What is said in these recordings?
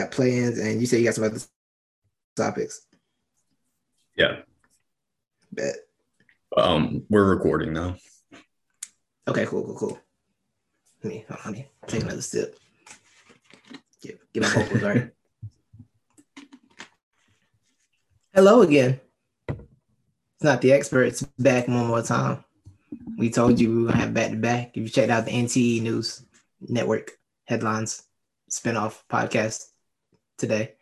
got plans, and you said you got some other topics. Yeah. Bet. Um, we're recording now. Okay, cool, cool, cool. Let me, let me take another sip. Get, get my vocals right. Hello again. It's not the experts back one more time. We told you we were gonna have back to back. If you checked out the NTE News Network headlines spinoff podcast today,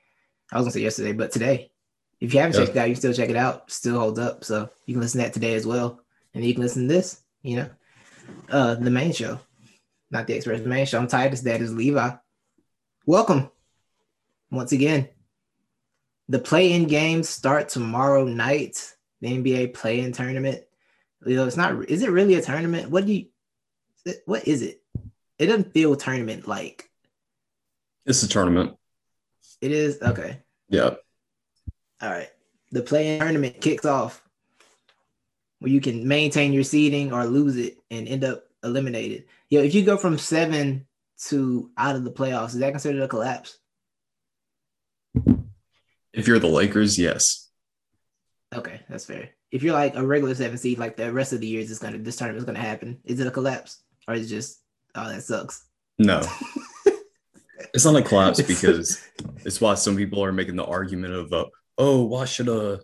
I was gonna say yesterday, but today. If you haven't Yeah. checked it out, you can still check it out. Still holds up, so you can listen to that today as well, and you can listen to this. You know, uh, the main show, not the Express The main show. I'm Titus. That is Levi. Welcome once again. The play-in games start tomorrow night. The NBA play-in tournament. You know, it's not. Is it really a tournament? What do you? What is it? It doesn't feel tournament like. It's a tournament. It is okay. Yeah. All right. The play-in tournament kicks off where you can maintain your seeding or lose it and end up eliminated. Yo, if you go from seven to out of the playoffs, is that considered a collapse? If you're the Lakers, yes. Okay, that's fair. If you're like a regular seven seed, like the rest of the years, it's gonna this tournament's gonna happen. Is it a collapse or is it just oh that sucks? No. it's not a collapse because it's why some people are making the argument of, uh, oh, why should a,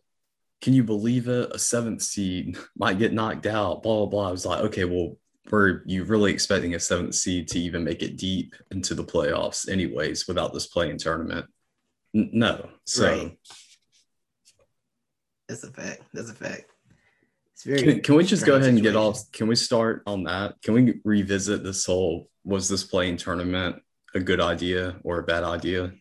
can you believe it? A seventh seed might get knocked out, blah, blah, blah. I was like, okay, well, were you really expecting a seventh seed to even make it deep into the playoffs, anyways, without this play-in tournament? N- no. So Right. That's a fact. That's a fact. It's very. can, can we just go ahead and get off? Can we start on that? Can we revisit this whole was this play-in tournament a good idea or a bad idea?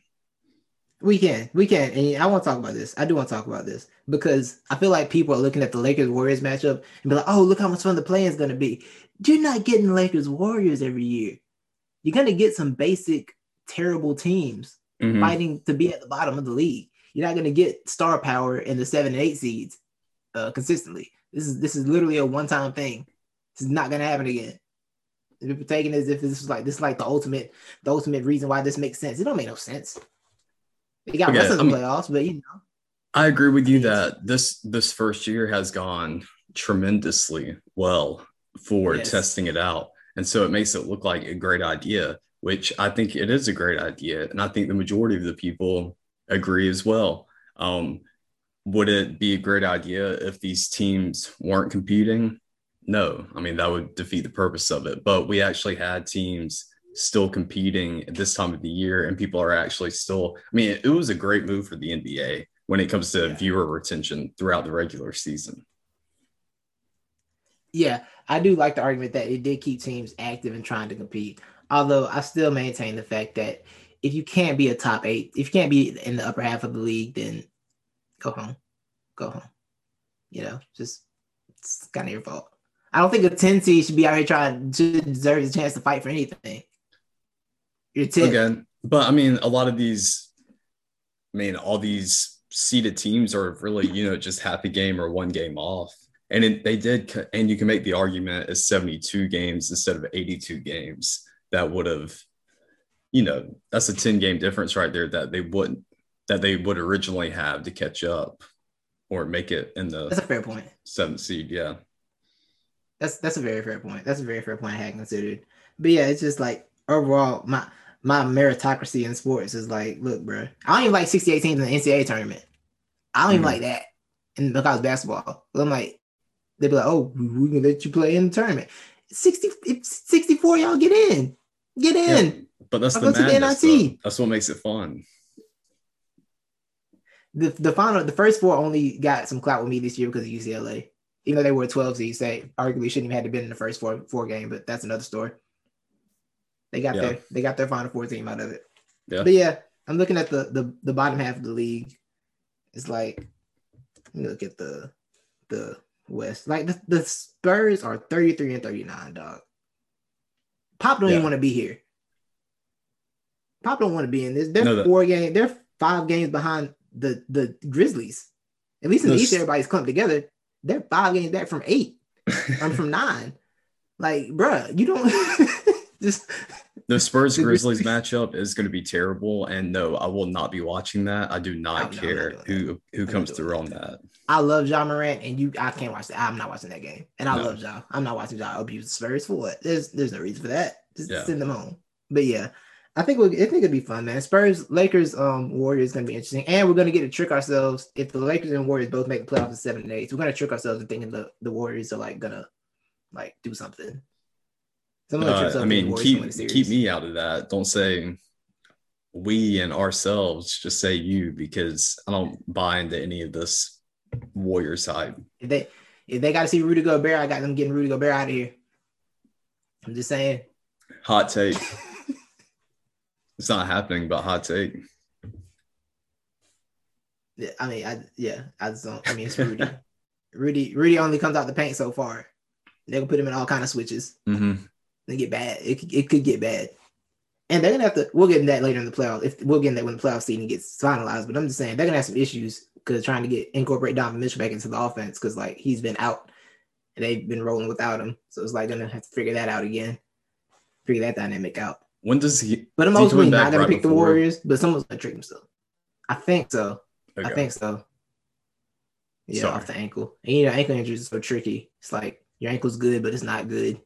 We can, we can, and I want to talk about this. I do want to talk about this because I feel like people are looking at the Lakers Warriors matchup and be like, "Oh, look how much fun the play is going to be." You're not getting Lakers Warriors every year. You're going to get some basic terrible teams Mhm. fighting to be at the bottom of the league. You're not going to get star power in the seven and eight seeds uh, consistently. This is this is literally a one time thing. This is not going to happen again. People taking it as if this is like this is like the ultimate the ultimate reason why this makes sense. It don't make no sense. They got Okay, the I'm- playoffs, but you know, I agree with you that this this first year has gone tremendously well for Yes. testing it out. And so it makes it look like a great idea, which I think it is a great idea. And I think the majority of the people agree as well. Um, would it be a great idea if these teams weren't competing? No, I mean, that would defeat the purpose of it. But we actually had teams still competing at this time of the year, and people are actually still, I mean, it, was a great move for the NBA when it comes to Yeah. viewer retention throughout the regular season. yeah, I do like the argument that it did keep teams active and trying to compete. Although I still maintain the fact that if you can't be a top eight, if you can't be in the upper half of the league, then go home, go home. You know, just it's kind of your fault. I don't think a ten seed should be out here trying to deserve a chance to fight for anything. You're ten. Again, but I mean, a lot of these, I mean, all these seeded teams are really, you know, just half a game or one game off. And it, they did, and you can make the argument as 72 games instead of 82 games. That would have, you know, that's a 10 game difference right there that they wouldn't, that they would originally have to catch up or make it in the. That's a fair point. seventh seed. Yeah. That's that's a very fair point. That's a very fair point I hadn't considered. But yeah, it's just like overall, my my meritocracy in sports is like, look, bro, I don't even like 68 teams in the NCAA tournament. I don't even Mhm. like that in college basketball. I'm like, they'd be like, oh, we can let you play in the tournament. 60, 64, y'all get in. Get in. But that's I'll the to the madness. NIT. That's what makes it fun. The the final, the first four only got some clout with me this year because of UCLA. Even though they were a 12 seeds, they arguably shouldn't even had to been in the first four four game, but that's another story. They got Yeah. their they got their final four team out of it. Yeah. But yeah, I'm looking at the the, the bottom half of the league. It's like let me look at the the West. Like the, the Spurs are 33 and 39, dog. Pop don't Yeah. even want to be here. Pop don't want to be in this. They're No, four games, they're five games behind the the Grizzlies. At least in the East, everybody's clumped together. They're five games back from eight. I'm from nine. Like, bruh, you don't just the Spurs Grizzlies matchup is going to be terrible, and no, I will not be watching that. I do not I'm not care who who comes through doing on that. I love Ja Morant, and you I can't watch that. I'm not watching that game, and I No. love Ja. I'm not watching John abuse Spurs for what? There's there's no reason for that. Just Yeah. send them home. But yeah, I think we'll, I think it'd be fun, man. Spurs Lakers um Warriors is gonna be interesting, and we're gonna get to trick ourselves if the Lakers and Warriors both make the playoffs in seven and eight. We're gonna trick ourselves into thinking the the Warriors are like gonna like do something. Uh, I mean, keep gonna win the series. keep me out of that. Don't say we and ourselves. Just say you because I don't buy into any of this Warrior side. If they if they got to see Rudy Gobert, I got them getting Rudy Gobert out of here. I'm just saying. Hot take. it's not happening, but hot take. Yeah, I mean, I yeah, I just don't. I mean, it's Rudy. Rudy, Rudy only comes out the paint so far. They gonna put him in all kind of switches. hmm They get bad. It, could- it could get bad, and they're gonna have to. We'll get into that later in the playoffs. If we'll get into that when the playoff season gets finalized. But I'm just saying they're gonna have some issues because trying to get incorporate Donovan Mitchell back into the offense because like he's been out and they've been rolling without him. So it's like gonna have to figure that out again. Figure that dynamic out. When does he? But I'm ultimately not gonna right pick the? Warriors. But someone's gonna trick himself. I think so. I think so. Yeah, Sorry. off the ankle. And you know, ankle injuries are so tricky. It's like your ankle's good, but it's not good.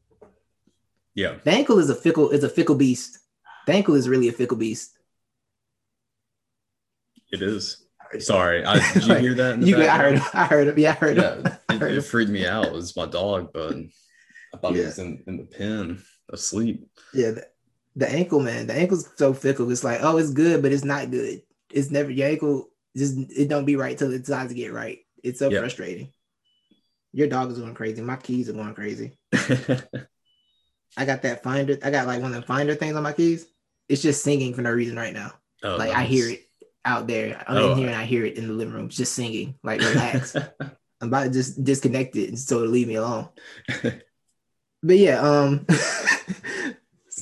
Yeah. The ankle is a fickle, is a fickle beast. The ankle is really a fickle beast. It is. Sorry, I, did you Like, hear that? In the You, I heard? I heard him. Yeah, I heard him. Yeah, I it, heard it him. freaked me out. It was my dog, but I thought he was in, in the pen asleep. Yeah, the, the ankle, man. The ankle's so fickle. It's like, oh, it's good, but it's not good. It's never your ankle. Just it don't be right till it decides to get right. It's so Yeah. frustrating. Your dog is going crazy. My keys are going crazy. I got that finder. I got like one of the finder things on my keys. It's just singing for no reason right now. Oh, like I hear it out there. I'm Oh, in here and I hear it in the living room. It's just singing. Like relax. I'm about to just disconnect it and so it'll leave me alone. But yeah, um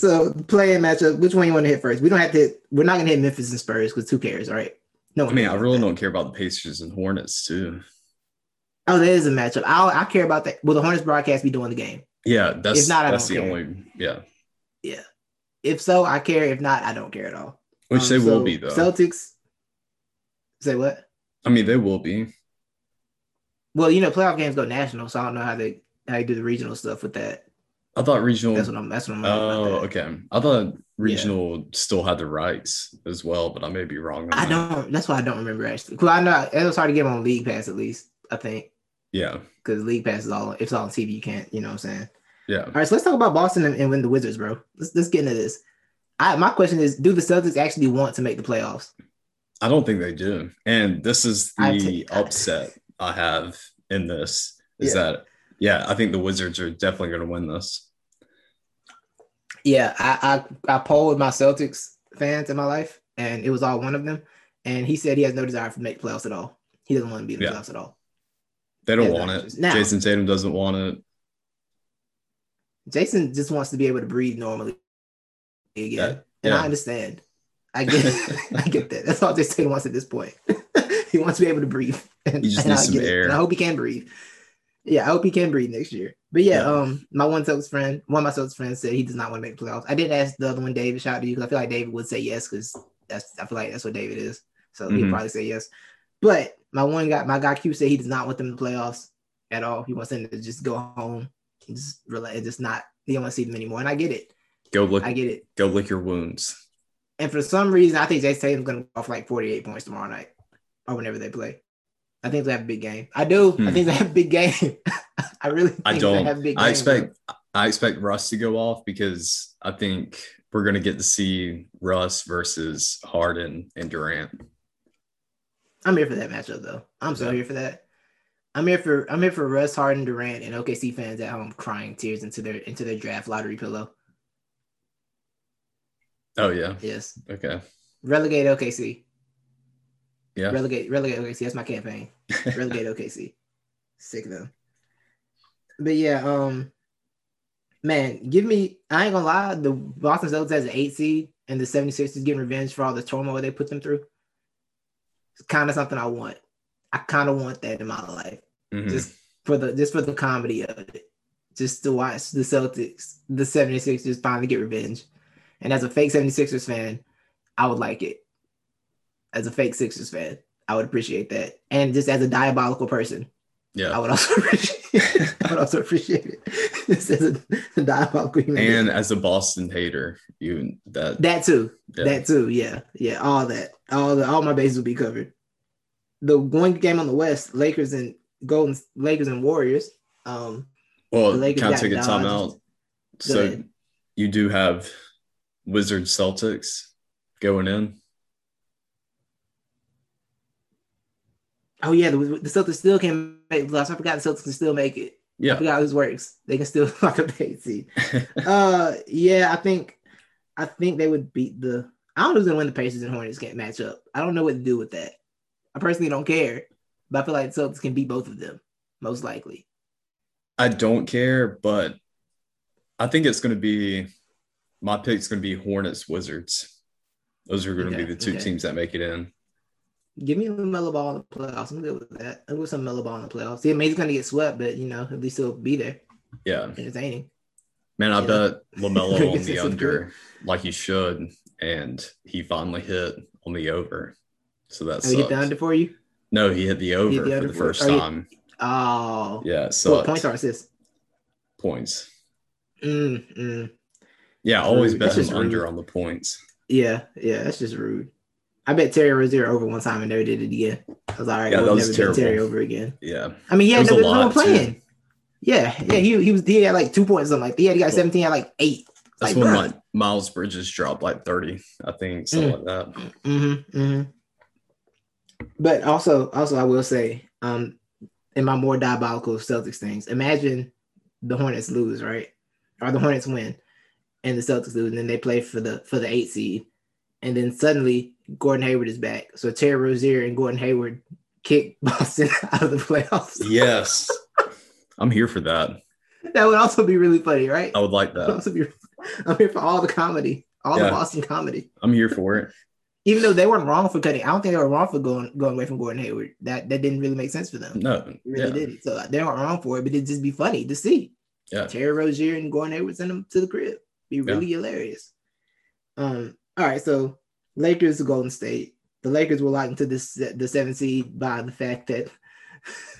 so play-in matchup, which one you want to hit first? We don't have to hit, we're not gonna hit Memphis and Spurs because who cares, right? No I mean, I really that. don't care about the Pacers and Hornets too. Oh, that is a matchup. I I care about that. Will the Hornets broadcast be doing the game? Yeah, that's If not, I that's the care. only yeah, Yeah. If so, I care. If not, I don't care at all. which Um, they will be though. Celtics. Say what? I mean, they will be. Well, you know, playoff games go national, so I don't know how they how they do the regional stuff with that. I thought regional. That's what I'm. That's what I'm. oh, okay. I thought regional still had the rights as well, but I may be wrong. on I that. don't. That's why I don't remember actually. Well, I know it was hard to get them on League Pass at least. I think Yeah, because League Pass is all. If it's all on TV, you can't. You know what I'm saying? yeah. All right, so let's talk about Boston and, and win the Wizards, bro. Let's let's get into this. I, my question is, do the Celtics actually want to make the playoffs? I don't think they do. And this is the upset I have in this is Yeah. that yeah, I think the Wizards are definitely going to win this. Yeah, I, I I polled my Celtics fans in my life, and it was all one of them, and he said he has no desire to make playoffs at all. He doesn't want to be in the Yeah. playoffs at all. They don't want it. now- Jayson Tatum doesn't want it. Jayson just wants to be able to breathe normally again, Yeah, and yeah. I understand. I get, I get that. That's all Jayson wants at this point. he wants to be able to breathe. And, He just and needs I some get it. air. And I hope he can breathe. Yeah, I hope he can breathe next year. But yeah, Yeah. um, my one Celtics friend, one of my Celtics friends said he does not want to make the playoffs. I did ask the other one, David. Shout out to you because I feel like David would say yes because that's I feel like that's what David is. So he'd Mhm. probably say yes. But my one guy, my guy Q said he does not want them in the playoffs at all. He wants them to just go home, and just relax, just not. He don't want to see them anymore, and I get it. Go lick I get it. go lick your wounds. And for some reason, I think Jayson Tatum's going to go off like 48 points tomorrow night or whenever they play. I think they have a big game. I do. I Hmm. think they have a big game. I really think I don't. have a big I expect I expect Russ to go off because I think we're going to get to see Russ versus Harden and Durant. I'm here for that matchup though. I'm so Yeah. here for that. I'm here for I'm here for Russ Harden, Durant, and OKC fans at home crying tears into their into their draft lottery pillow. Oh yeah. Yes. Okay. Relegate OKC. Yeah. Relegate relegate OKC. That's my campaign. Relegate OKC. Sick of them. But yeah, um, man, give me. I ain't gonna lie. The Boston Celtics has an eight seed, and the 76ers getting revenge for all the turmoil they put them through. It's kind of something I want. I kind of want that in my life, Mhm. just for the just for the comedy of it. just to watch the Celtics, the 76ers finally get revenge. And as a fake 76ers fan, I would like it. As a fake Sixers fan, I would appreciate that. And just as a diabolical person, Yeah. I would also appreciate I would also appreciate it. Just as a, a diabolical human. And as a Boston hater, you that That too. yeah. That too. Yeah. Yeah. All that. All the all my bases will be covered. The one game on the West, Lakers and Golden Lakers and Warriors. Um, well, the Lakers can I got take a timeout? So ahead. you do have Wizards Celtics going in. Oh yeah, the, the Celtics still can make the playoffs. I forgot the Celtics can still make it. Yeah, I forgot this works. They can still lock up the eight seed. Uh, yeah, I think, I think they would beat the. I don't know who's gonna win the Pacers and Hornets can't match up. I don't know what to do with that. I personally don't care, but I feel like the Celtics can beat both of them most likely. I don't care, but I think it's going to be my pick's going to be Hornets Wizards. Those are going to Okay, be the two okay. teams that make it in. Give me a Melo Ball in the playoffs. I'm good with that. I'm with some Melo Ball in the playoffs. Yeah, maybe he's gonna get swept, but you know, at least he'll be there, Yeah, entertaining. man, I Yeah. bet LaMelo on the under like he should, and he finally hit on the over. So that's. He hit the under for you? No, he hit the over the for the first time. Oh, Yeah, so points or assists? points. Mm, mm. Yeah, always bet him under on the points. Yeah, yeah, that's just rude. I bet Terry Rozier over one time and never did it again. I was like, all right. Yeah, we'll that was never Terry over again. Yeah, I mean, yeah, no, no one lot, too. playing. Yeah, yeah, he, he was he had like two points something like that. Yeah, he got Well, 17, had like eight. that's Like, when bruh. like Miles Bridges dropped like thirty, I think, something Mm. like that. Mm-hmm, mm-hmm. But also, also, I will say, um, in my more diabolical Celtics things, imagine the Hornets lose, right, or the Hornets win, and the Celtics lose, and then they play for the for the eight seed, and then suddenly Gordon Hayward is back. So Terry Rozier and Gordon Hayward kick Boston out of the playoffs. Yes, I'm here for that. That would also be really funny, right? I would like That would be, I'm here for all the comedy, all the Boston comedy. I'm here for it. even though they weren't wrong for cutting, I don't think they were wrong for going going away from Gordon Hayward. That that didn't really make sense for them. No, It really yeah, didn't. So they weren't wrong for it, but it'd just be funny to see. Yeah. Terry Rozier and Gordon Hayward send them to the crib. Be really hilarious. Um, all right, so Lakers to Golden State. The Lakers were locked into this the seven seed by the fact that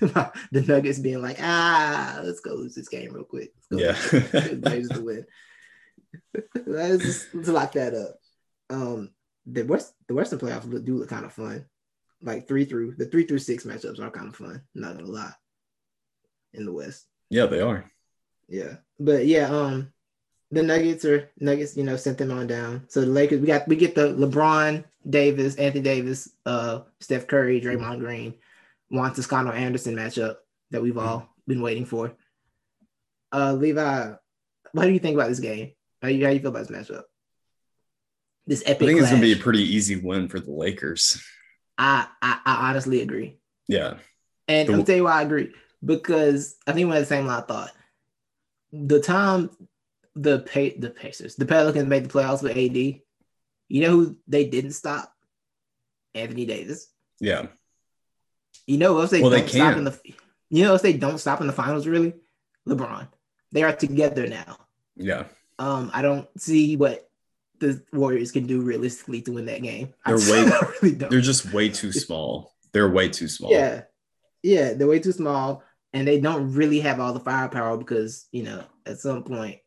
the Nuggets being like, ah, let's go lose this game real quick. Let's go yeah. the to win. let's just let's lock that up. Um, the West the Western playoffs look, do look kind of fun. Like three through the three through six matchups are kind of fun. Not gonna lie. In the West, yeah, they are. yeah, but yeah, um, the Nuggets are Nuggets. You know, sent them on down. So the Lakers, we got we get the LeBron Davis, Anthony Davis, uh, Steph Curry, Draymond Green, Juan Toscano Anderson matchup that we've all been waiting for. Uh, Levi, what do you think about this game? How you how you feel about this matchup? This epic. I think it's gonna be a pretty easy win for the Lakers. I, I I honestly agree, Yeah, and The- I'll tell you why I agree because I think we had the same line of thought. The time the pay the Pacers, the Pelicans made the playoffs with AD, you know who they didn't stop? Anthony Davis. yeah, You know if they well, don't stop in the you know if they don't stop in the finals really, LeBron. They are together now. yeah. Um, I don't see what the Warriors can do realistically to win that game. They're just- way- really. They're just way too small. They're way too small. Yeah, yeah, they're way too small, and they don't really have all the firepower because you know at some point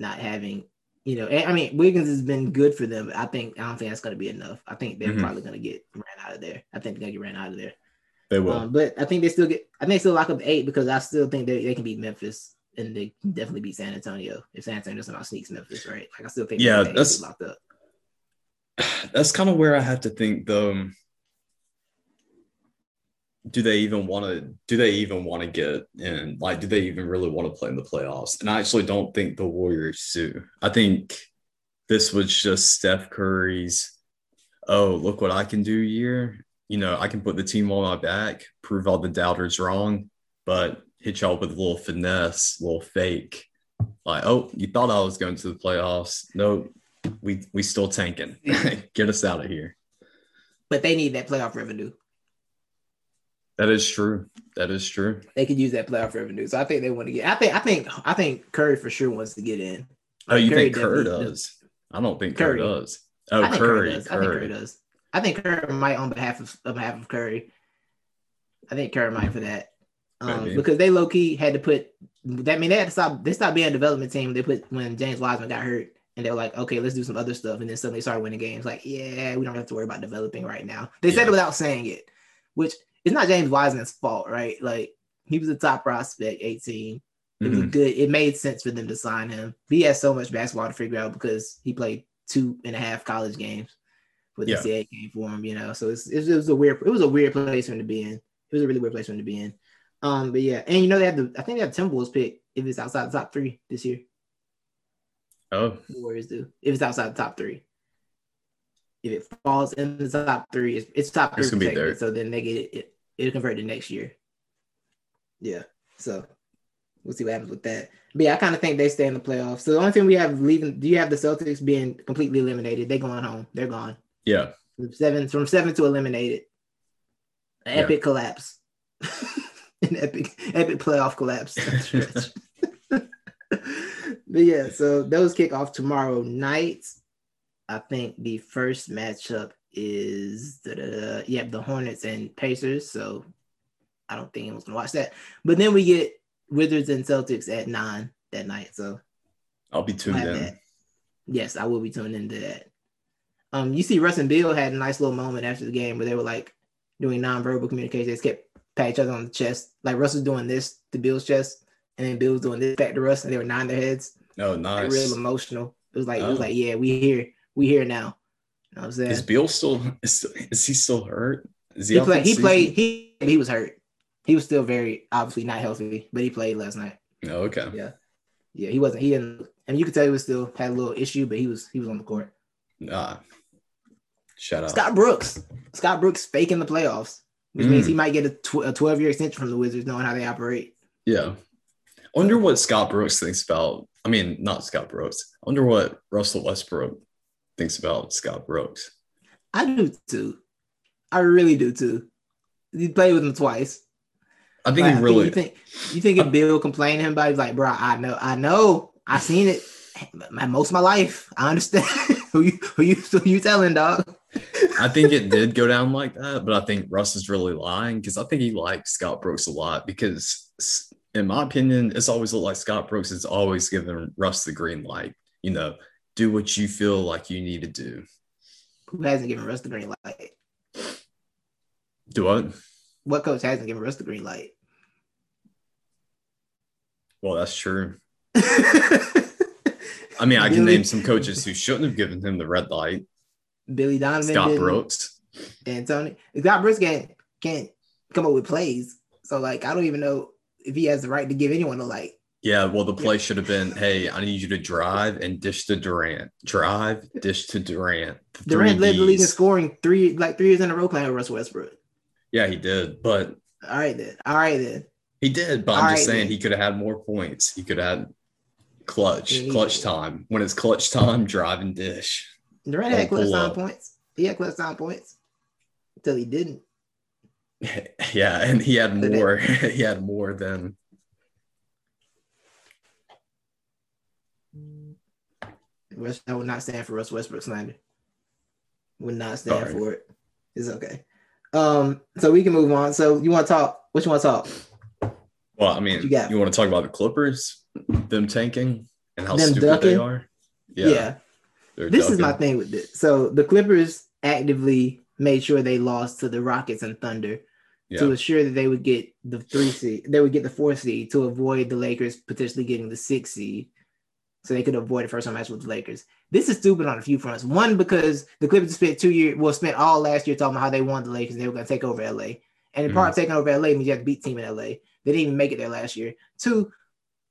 not having you know I mean Wiggins has been good for them, I think I don't think that's going to be enough. I think they're Mhm. probably going to get ran out of there. I think they're going to get ran out of there. they will. Um, but I think they still get. I think they still lock up eight because I still think they, they can beat Memphis and they can definitely beat San Antonio if San Antonio somehow sneaks Memphis, right? Like I still think Yeah, that's- locked up. That's kind of where I have to think though. Do they even want to? Do they even want to get in? Like, do they even really want to play in the playoffs? And I actually don't think the Warriors do. I think this was just Steph Curry's. Oh, look what I can do year. You know, I can put the team on my back, prove all the doubters wrong, but hit y'all with a little finesse, a little fake. Like, oh, you thought I was going to the playoffs? No, we we still tanking. Get us out of here. But they need that playoff revenue. That is true. That is true. They could use that playoff revenue. So I think they want to get. I think. I think. I think Curry for sure wants to get in. Oh, you Curry think Kerr does? I don't think Curry, Curry does. Oh, Curry. Curry, does. Curry. I think Curry does. I think Curry might on behalf of on behalf of Curry. I think Curry might for that. Um, because they low key had to put that. I mean, they had to stop. They stopped being a development team. They put when James Wiseman got hurt, and they were like, okay, let's do some other stuff. And then suddenly started winning games. Like, yeah, we don't have to worry about developing right now. They yeah. said it without saying it, which is not James Wiseman's fault, right? Like, he was a top prospect, 18. It was mm-hmm. good. It made sense for them to sign him. He has so much basketball to figure out because he played two and a half college games with the CA game for him, you know. So it's, it was a weird. It was a weird place for him to be in. It was a really weird place for him to be in. Um, but yeah, and you know they have the. I think they have Timberwolves pick if it's outside the top three this year. Oh, the Warriors do if it's outside the top three. If it falls in the top three, it's, it's top three. It's. So then they get it. it it'll convert to next year. Yeah. So we'll see what happens with that. But yeah, I kind of think they stay in the playoffs. So the only thing we have leaving, do you have the Celtics being completely eliminated? They're going home. They're gone. Yeah. From seven from seven to eliminated. An yeah. epic collapse. An epic epic playoff collapse. but yeah, so those kick off tomorrow night. I think the first matchup is the yeah the Hornets and Pacers. So I don't think anyone's gonna watch that. But then we get Wizards and Celtics at nine that night. So I'll be tuned in. That. Yes, I will be tuned into that. Um, you see, Russ and Beal had a nice little moment after the game where they were like doing nonverbal communication. They kept pat each other on the chest. Like Russ was doing this to Beal's chest, and then Beal was doing this back to Russ, and they were nodding their heads. Oh, nice. Like, real emotional. It was like oh. it was oh. like, yeah, we here, we here now. You know what I'm saying? Is Beal still is, is he still hurt? Is he, he played he played he he was hurt. He was still very obviously not healthy, but he played last night. Oh, okay. Yeah. Yeah, he wasn't he didn't and you could tell he was still had a little issue, but he was he was on the court. Nah. Shut up. Scott Brooks. Scott Brooks faking the playoffs, which mm. means he might get a, tw- a 12 year extension from the Wizards, knowing how they operate. Yeah. I wonder what Scott Brooks thinks about. I mean, not Scott Brooks. I wonder what Russell Westbrook thinks about Scott Brooks. I do too. I really do too. You played with him twice. I think he really. you think you think if Beal complained to him about, he's like, bro, I know, I know, I seen it most of my life. I understand who you who you who you telling, dog. I think it did go down like that, but I think Russ is really lying because I think he likes Scott Brooks a lot because, in my opinion, it's always looked like Scott Brooks is always giving Russ the green light. You know, do what you feel like you need to do. Who hasn't given Russ the green light? Do what? What coach hasn't given Russ the green light? Well, that's true. I mean, I can Billy, name some coaches who shouldn't have given him the red light. Billy Donovan, Scott Brooks, and Tony. Scott Brooks can't can't come up with plays. So like, I don't even know if he has the right to give anyone a light. Yeah, well, the play should have been, "Hey, I need you to drive and dish to Durant. Drive, dish to Durant." Durant led the league in scoring three like three years in a row playing with Russell Westbrook. Yeah, he did, but all right then. All right then. He did, but All I'm just right, saying then. he could have had more points. He could have had clutch, yeah, clutch time. When it's clutch time, drive and dish. Durant had clutch time points. He had clutch time points until he didn't. yeah, and he had more. he had more than. Russ, I would not stand for Russ Westbrook slander. Would not stand Sorry. for it. It's okay. Um, so we can move on. So you want to talk? What you want to talk? Well, I mean, you, got? you, want to talk about the Clippers, them tanking, and how them stupid ducking? they are? Yeah. yeah. This ducking. is my thing with this. So the Clippers actively made sure they lost to the Rockets and Thunder yeah. to assure that they would get the three seed, they would get the four seed to avoid the Lakers potentially getting the six seed. So they could avoid the first round match with the Lakers. This is stupid on a few fronts. One, because the Clippers spent two years, well, spent all last year talking about how they wanted the Lakers and they were going to take over LA. And in mm-hmm. part, taking over LA means you have to beat team in LA. They didn't even make it there last year. Two,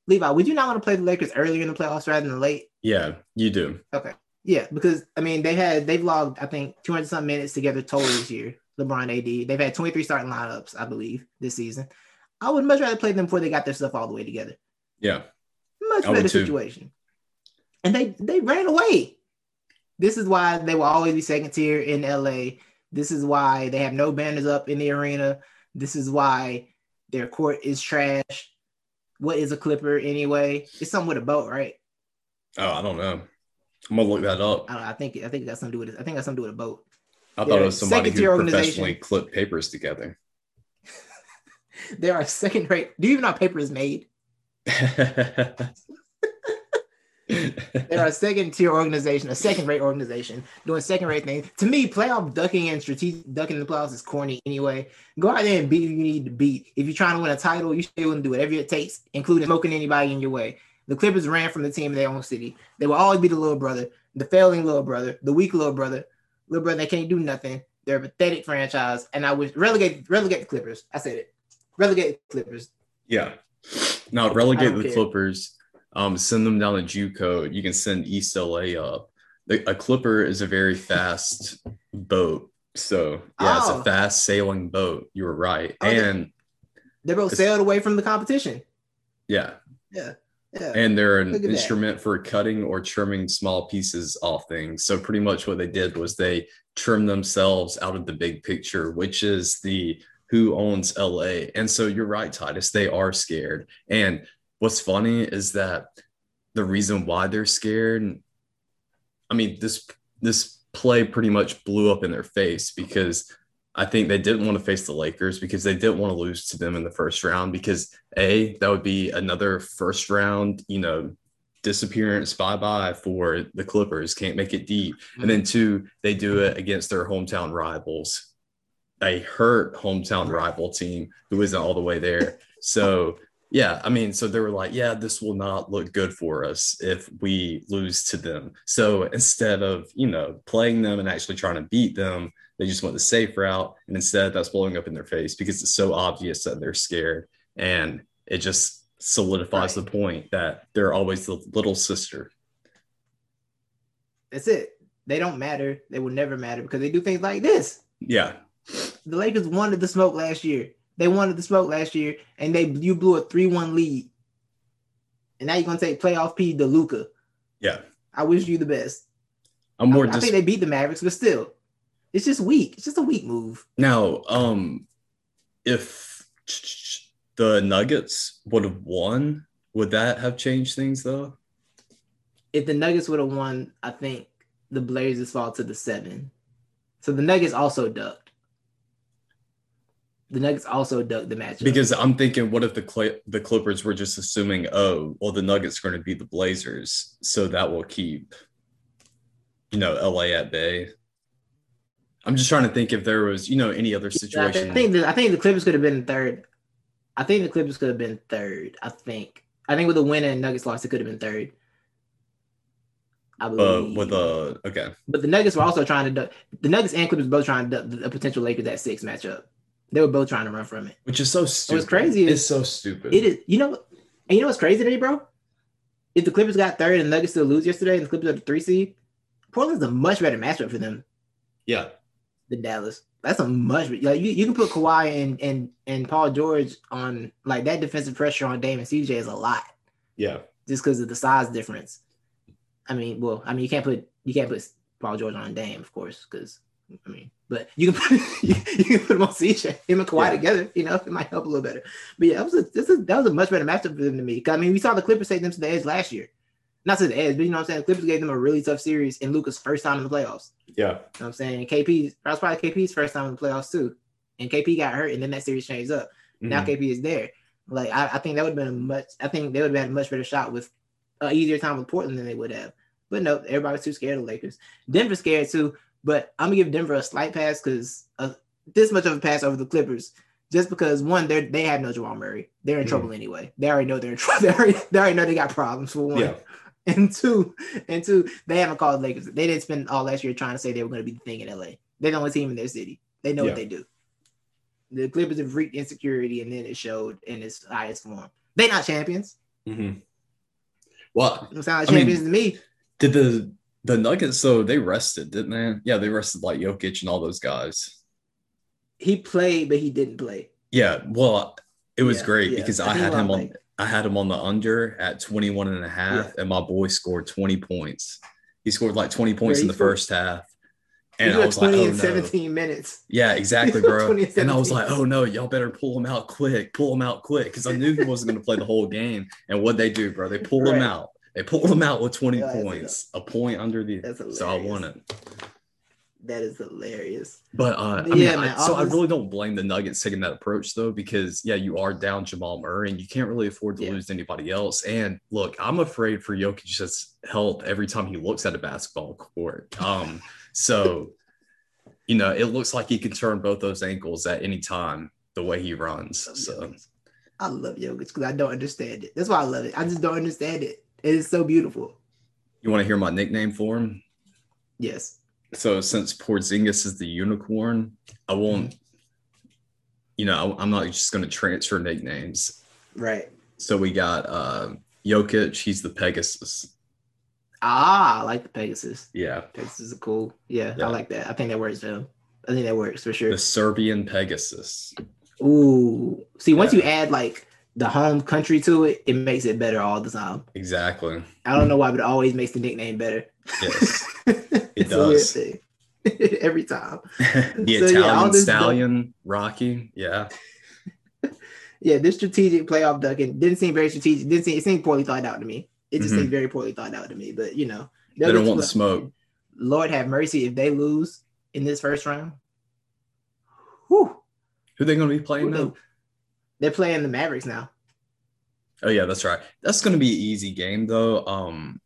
Levi, would you not want to play the Lakers earlier in the playoffs rather than late? Yeah, you do. Okay. Yeah, because I mean they had they've logged I think 200 some minutes together total this year. LeBron AD. They've had 23 starting lineups, I believe, this season. I would much rather play them before they got their stuff all the way together. Yeah. Much I better situation. And they they ran away. This is why they will always be second tier in LA. This is why they have no banners up in the arena. This is why their court is trash. What is a Clipper anyway? It's something with a boat, right? Oh, I don't know. I'm gonna look that up. I, I think I think it got something to do with it. I think it got something to do with a boat. I thought it was somebody who professionally clipped papers together. There are second rate. Do you even know how paper is made? There are a second tier organization, a second rate organization doing second rate things. To me, playoff ducking and strategic ducking in the playoffs is corny anyway. Go out there and beat who you need to beat. If you're trying to win a title, you should be able to do whatever it takes, including smoking anybody in your way. The Clippers ran from the team in their own city. They will always be the little brother, the failing little brother, the weak little brother, little brother that can't do nothing. They're a pathetic franchise, and I would relegate relegate the Clippers. I said it. Relegate the Clippers. yeah. Now relegate the care. Clippers. Um, send them down to JUCO. You can send East LA up. A Clipper is a very fast boat. So yeah, it's Oh. a fast sailing boat. You were right. Oh, they- and They both sailed away from the competition. yeah, Yeah. Yeah. and they're an at that. instrument for cutting or trimming small pieces off things. So pretty much what they did was they trimmed themselves out of the big picture, which is the who owns LA. And so you're right, Titus, they are scared. And what's funny is that the reason why they're scared, I mean, this this play pretty much blew up in their face because I think they didn't want to face the Lakers because they didn't want to lose to them in the first round because a that would be another first round, you know, disappearance bye bye for the Clippers. Can't make it deep, and then two, they do it against their hometown rivals, a hurt hometown rival team who isn't all the way there. So yeah, I mean, so they were like, yeah, this will not look good for us if we lose to them. So instead of, you know, playing them and actually trying to beat them, they just went the safe route. And instead, that's blowing up in their face because it's so obvious that they're scared. And it just solidifies Right. the point that they're always the little sister. That's it. They don't matter. They will never matter because they do things like this. Yeah. The Lakers wanted the smoke last year. They wanted the smoke last year, and they you blew a three-one lead. And now you're gonna take playoff P to Luka. Yeah. I wish you the best. I'm more I, I think they beat the Mavericks, but still, it's just weak. It's just a weak move. now. Um, if the Nuggets would have won, would that have changed things though? If the Nuggets would have won, I think the Blazers fall to the seven. So the Nuggets also ducked. The Nuggets also dug the matchup. Because I'm thinking, what if the Cl- the Clippers were just assuming, oh, well, the Nuggets are going to beat the Blazers, so that will keep, you know, LA at bay. I'm just trying to think if there was, you know, any other situation. I think the, I think the Clippers could have been third. I think the Clippers could have been third. I think. I think with a win and Nuggets loss, it could have been third. I uh, believe. with a okay, but the Nuggets were also trying to duck. The Nuggets and Clippers both trying to duck a potential Lakers at six matchup. They were both trying to run from it. which is so stupid. crazy is- It's so stupid. It is. You know. And you know what's crazy today, bro? If the Clippers got third and the Nuggets still lose yesterday, and the Clippers are the three seed, Portland's a much better matchup for them Yeah, than Dallas. That's a much. Like you, you can put Kawhi and and and Paul George on like that defensive pressure on Dame and CJ is a lot yeah, just because of the size difference. I mean, well, I mean you can't put you can't put Paul George on Dame, of course, because I mean, but you can put you, can put him on CJ, him and Kawhi Yeah. together. You know, it might help a little better. But yeah, that was a, this is, that was a much better matchup for them to me. I mean, we saw the Clippers take them to the edge last year. Not to the edge, but you know what I'm saying. The Clippers gave them a really tough series in Luka's first time in the playoffs. yeah. You know what I'm saying? KP, that was probably KP's first time in the playoffs too. And KP got hurt, and then that series changed up. Now Mhm. KP is there. Like I, I think that would have been a much. I think they would have had a much better shot with an easier time with Portland than they would have. But no, everybody's too scared of the Lakers. Denver's scared too. But I'm gonna give Denver a slight pass because uh, this much of a pass over the Clippers, just because one, they they have no Jamal Murray. They're in Mhm. trouble anyway. They already know they're in trouble. They already, they already know they got problems for one. Yeah. And two, and two, they haven't called Lakers. They didn't spend all last year trying to say they were going to be the thing in LA. They're the only team in their city. They know Yeah. what they do. The Clippers have reaped insecurity, and then it showed in its highest form. They're not champions. Mhm. Well, They don't like I mean- champions to me. did the the Nuggets so they rested, didn't they? Yeah, they rested like Jokic and all those guys. He played, but he didn't play. Yeah, well, it was Yeah, great yeah. because I I, had him on like- I had him on the under at 21 and a half Yeah. and my boy scored 20 points. He scored like 20 points in the scored- first half. And I was like, 20 oh in no. 17 minutes. Yeah, exactly, bro. and And I was like, oh no, y'all better pull him out quick, pull him out quick, because I knew he wasn't going to play the whole game. And what they do, bro, they pull him out. They pull him out with 20 Yeah, points, a point under the. So I won it. That is hilarious. But uh, I Yeah, mean, man, I, so I really don't blame the Nuggets taking that approach though, because yeah, you are down Jamal Murray, and you can't really afford to Yeah. lose to anybody else. And look, I'm afraid for Jokic's health every time he looks at a basketball court. Um, so you know, it looks like he can turn both those ankles at any time the way he runs. So I love Jokic because I don't understand it. That's why I love it. I just don't understand it. It is so beautiful. you want to hear my nickname for him? Yes. So since Porzingis is the unicorn, I won't. You know, I'm not just going to transfer nicknames. Right. So we got uh Jokic, he's the Pegasus. Ah, I like the Pegasus. Yeah. Pegasus is cool. Yeah, Yeah. I like that. I think that works though. I think that works for sure. The Serbian Pegasus. Ooh. See, once Yeah. you add like the home country to it, it makes it better all the time. Exactly. I don't know why, but it always makes the nickname better. Yes. it's does. a weird thing. Every time. the So, Italian this stallion, Rocky. Yeah. Yeah, this strategic playoff ducking didn't seem very strategic. Didn't seem it seemed poorly thought out to me. It just Mhm. seemed very poorly thought out to me. But you know, They don't want the smoke. Lord have mercy if they lose in this first round. Whew. Who are they going to be playing Who they- now? They're playing the Mavericks now. Oh yeah, that's right. That's going to be an easy game though. Um,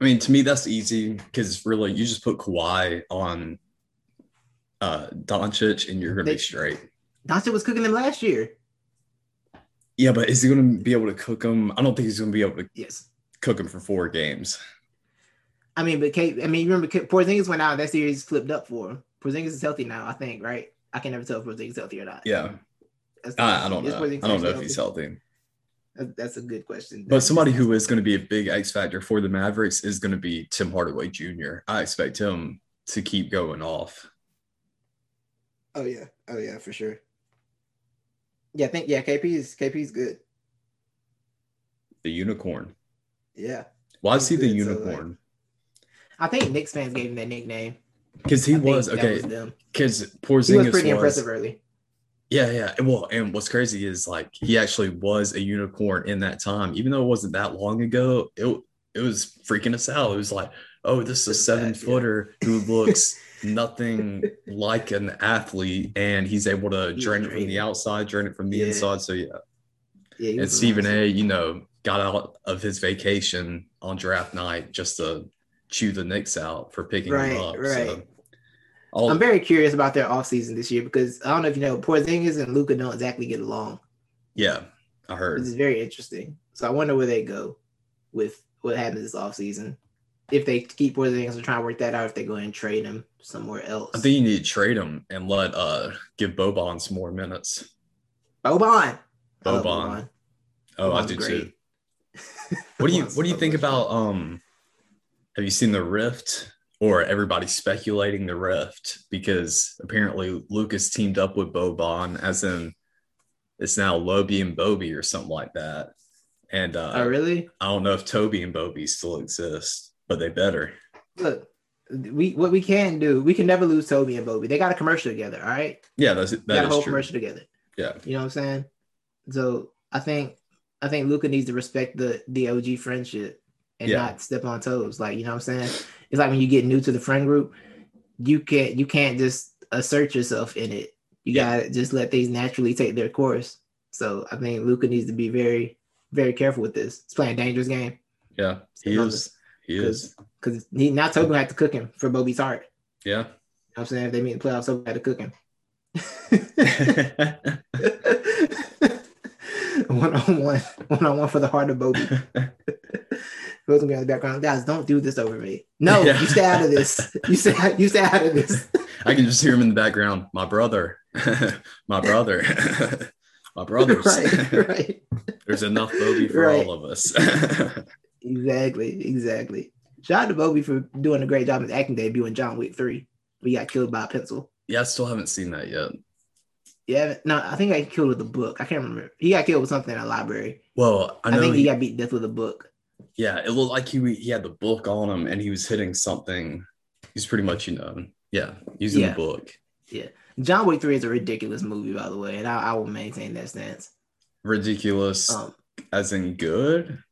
I mean, to me, that's easy because really, you just put Kawhi on uh Doncic, and you're going to be straight. Doncic was cooking them last year. Yeah, but is he going to be able to cook them? I don't think he's going to be able to Yes. cook them for four games. I mean, but Kate, I mean, you remember Porzingis went out. That series flipped up for him. Porzingis is healthy now, I think, right? I can never tell if Porzingis is healthy or not. Yeah, That's I, I don't know. I don't know if he's healthy? That's a good question. But somebody who is going to be a big X factor for the Mavericks is going to be Tim Hardaway Jr. I expect him to keep going off. Oh yeah. Oh yeah, for sure. Yeah, I think yeah, KP is KP is good. The unicorn. Yeah. Why is he the Good, so, like- unicorn? I think Knicks fans gave him that nickname. Because he I was okay. Because He was Porzingis pretty was, impressive early. Yeah, yeah. Well, and what's crazy is like he actually was a unicorn in that time, even though it wasn't that long ago. It it was freaking us out. It was like, oh, this is a seven yeah. footer who looks nothing like an athlete, and he's able to He's drain it from the outside, drain it from the Yeah. inside. So yeah, Yeah, and Stephen. A, you know, got out of his vacation on draft night just to chew the Knicks out for picking Right, him up. right. So, I'll- I'm very curious about their offseason this year because I don't know if you know Porzingis and Luka don't exactly get along. yeah, I heard. This is very interesting. So I wonder where they go with what happens this offseason. If they keep Porzingis and try to work that out, if they go and trade him somewhere else. I think you need to trade him and let uh give Boban some more minutes. Boban. I love Boban. Oh, I do too. What do you what do you think about um have you seen the rift or everybody speculating the rift because apparently Luka's teamed up with Boban as in it's now Lobie and Bobby or something like that. And uh Oh, really? I don't know if Toby and Bobby still exist, but they better. Look, we what we can do, we can never lose Toby and Bobby. They got a commercial together, all right? Yeah, that's They got that a whole true. commercial together. Yeah. You know what I'm saying? So I think I think Luka needs to respect the the OG friendship and Yeah. not step on toes. Like, you know what I'm saying? It's like when you get new to the friend group, you can't you can't just assert yourself in it. You Yeah. gotta just let things naturally take their course. So I think Luka needs to be very, very careful with this. He's playing a dangerous game Yeah, he Step is. He is. because he now Toby have to cook him for Bobby's heart. Yeah. You know what I'm saying? If they meet in the playoffs, Toby had to cook him. one on one, one on one for the heart of Bobby. Gonna be on the background. Guys, don't do this over me. No, Yeah. you stay out of this. You stay. You stay out of this. I can just hear him in the background. My brother, my brother, my brothers. right, right. There's enough Bobby for Right. all of us. Exactly, exactly. Shout out to Bobby for doing a great job in acting debut in John Wick Three. We got killed by a pencil. yeah, I still haven't seen that yet. Yeah, no, I think I killed with a book. I can't remember. He got killed with something in a library. Well, I I, think he, he got beat death with a book. Yeah, it looked like he he had the book on him and he was hitting something. He's pretty much, you know, Yeah, using Yeah. the book. Yeah, John Wick 3 is a ridiculous movie, by the way, and I, I will maintain that stance. Ridiculous, Um, as in good,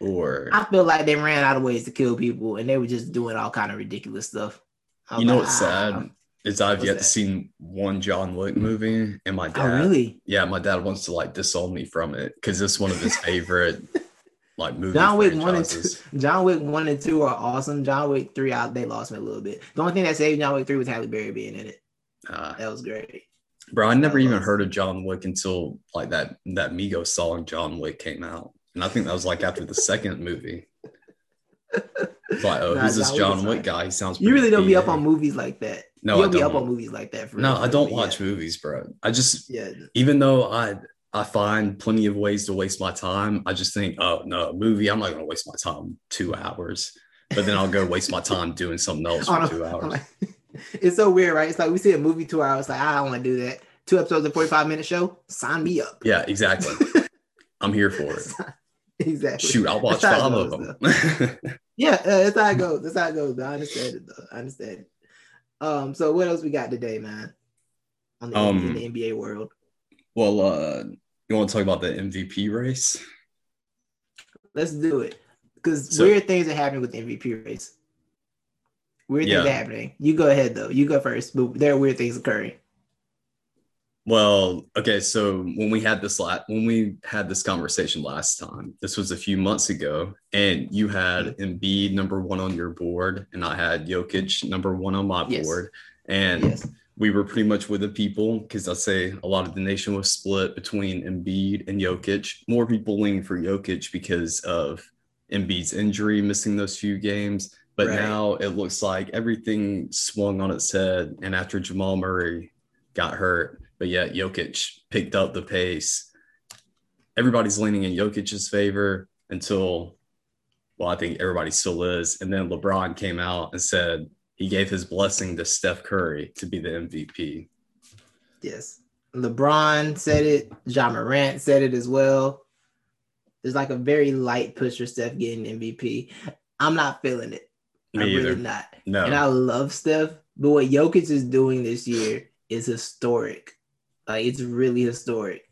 or I feel like they ran out of ways to kill people, and they were just doing all kind of ridiculous stuff. I was you know like, what's sad is I've yet that? to see one John Wick movie, and my dad, Oh, dad, really? yeah, my dad wants to like disown me from it because it's one of his favorite like movie John Wick one and two. John Wick one and two are awesome. John Wick three, I, they lost me a little bit. The only thing that saved John Wick three was Halle Berry being in it. Uh, That was great. bro, I never even heard of John Wick until like that that Migos song John Wick came out, and I think that was like after the second movie. It's like, oh, Nah, who's this John Wick guy? He sounds. You really don't be up on movies like that. No, you I don't be up on movies like that. For No, real, I don't watch yeah. movies, bro. I just Yeah, even though I I find plenty of ways to waste my time, I just think, oh no, movie, I'm not gonna waste my time two hours. But then I'll go waste my time doing something else for two hours. like- it's so weird, right? It's like we see a movie two hours, like I don't want to do that. Two episodes of 45 minute show, sign me up. Yeah, exactly. I'm here for it. exactly. Shoot, I'll watch five it of them. Yeah, uh, that's how it goes. That's how it goes. I understand it though. I understand it. Um, so what else we got today, man? On the, Um, in the NBA world. Well, uh, you want to talk about the MVP race? Let's do it. Because So- weird things are happening with the MVP race. Weird things Yeah. are happening. You go ahead though. You go first. But there are weird things occurring. Well, okay, so when we had this la- when we had this conversation last time, this was a few months ago, and you had Embiid number one on your board, and I had Jokic number one on my Yes. board, and Yes. We were pretty much with the people because I'd say a lot of the nation was split between Embiid and Jokic. More people leaning for Jokic because of Embiid's injury, missing those few games. But Right. now it looks like everything swung on its head. And after Jamal Murray got hurt, but yet Jokic picked up the pace. Everybody's leaning in Jokic's favor until, well, I think everybody still is. And then LeBron came out and said he gave his blessing to Steph Curry to be the MVP. Yes. LeBron said it. Ja Morant said it as well. There's like a very light push for Steph getting MVP. I'm not feeling it. Me I'm either. really not. No. And I love Steph, but what Jokic is doing this year is historic. Like it's really historic.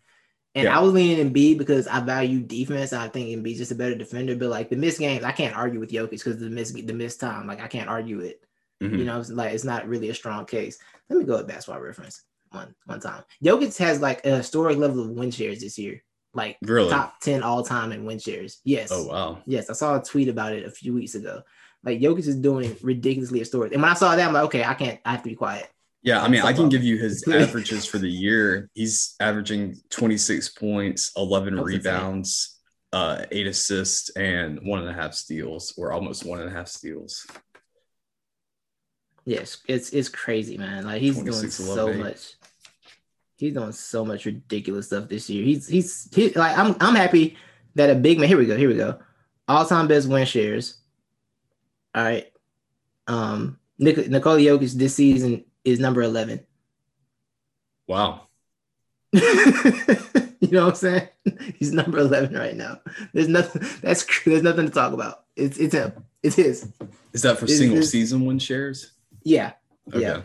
And Yeah. I was leaning Embiid because I value defense. I think Embiid's just a better defender. But like the missed games, I can't argue with Jokic because the miss the missed time. Like I can't argue it. Mhm. You know, it's like it's not really a strong case. Let me go with basketball reference one one time. Jokic has like a historic level of win shares this year, like Really? top ten all time in win shares. Yes. Oh wow. Yes, I saw a tweet about it a few weeks ago. Like Jokic is doing ridiculously historic. And when I saw that, I'm like, okay, I can't. I have to be quiet. Yeah, I mean, I can give you his averages for the year. He's averaging 26 points, 11 rebounds, uh, eight assists, and one and a half steals, or almost one and a half steals. Yes, it's it's crazy, man. Like he's doing so eight. much. He's doing so much ridiculous stuff this year. He's he's he, like I'm I'm happy that a big man. Here we go. Here we go. All time best win shares. All right. Um, Nik- Nikola Jokic this season is number eleven. Wow. you know what I'm saying? He's number eleven right now. There's nothing. That's there's nothing to talk about. It's it's him. It's his. Is that for Is single this- season win shares? Yeah. Okay. Yeah.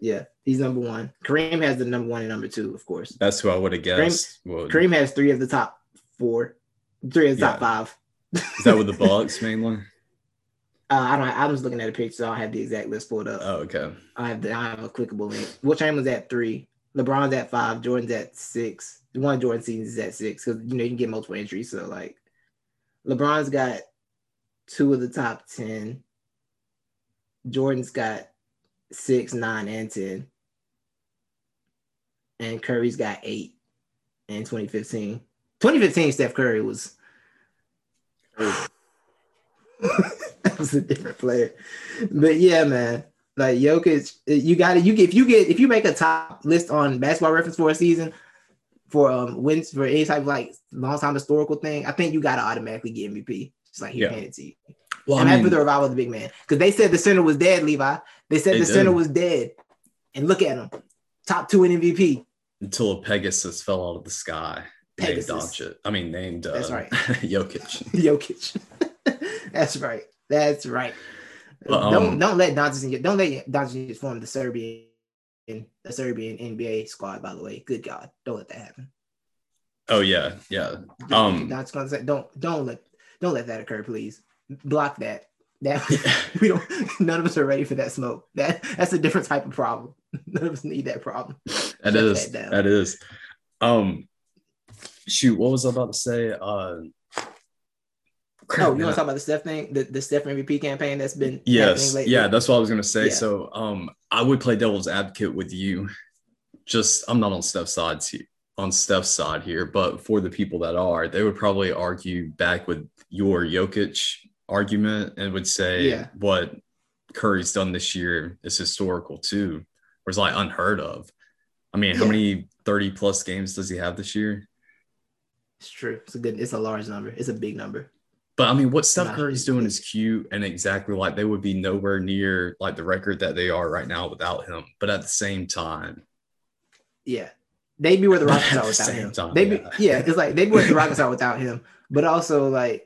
Yeah. He's number one. Kareem has the number one and number two, of course. That's who I would have guessed. would. Kareem has three of the top four, three of the top five. Is that with the Bucks mainly? Uh, I don't. I was looking at a picture, so I don't have the exact list pulled up. Oh, okay. I have the, I have a clickable link. Wilt Chamberlain's at three. LeBron's at five. Jordan's at six. One of Jordan seasons is at six because you know you can get multiple entries. So like, LeBron's got two of the top ten. Jordan's got six, nine, and ten. And Curry's got eight in 2015. 2015, Steph Curry was that was a different player. But yeah, man. Like Jokic, you got to You get if you get if you make a top list on Basketball Reference for a season for um wins for any type of like long time historical thing, I think you got to automatically get MVP. Just like he Yeah. handed to you. Well, I'm I happy the revival of the big man because they said the center was dead. Levi, they said They the center was dead, and look at him, top two in MVP. until a Pegasus fell out of the sky. Pegasus. Named Doncic. I mean, named uh, That's right. Jokic. Jokic. That's right. That's right. But, um, don't don't let Doncic don't let Doncic form the Serbian the Serbian NBA squad. By the way, good God, don't let that happen. Oh yeah, yeah. Um, Doncic don't don't let don't let that occur, please. Block that. That we don't. None of us are ready for that smoke. That that's a different type of problem. None of us need that problem. That Shut is. That, that is. Um, shoot, what was I about to say? Uh, oh, you want to talk about the Steph thing, the, the Steph MVP campaign that's been yes, yeah, that's what I was gonna say. Yeah. So, um, I would play devil's advocate with you. Just, I'm not on Steph's side here, on Steph's side here, but for the people that are, they would probably argue back with your Jokic argument and would say yeah. what Curry's done this year is historical too, or is like unheard of. I mean, yeah. how many 30 plus games does he have this year? It's true. It's a good, it's a large number. It's a big number. But I mean, what Steph Curry's doing is cute and exactly like they would be nowhere near like the record that they are right now without him. But at the same time, yeah, they'd be where the Rockets are without him. Time, they'd be, yeah. yeah, it's like they'd be where the Rockets are without him. But also, like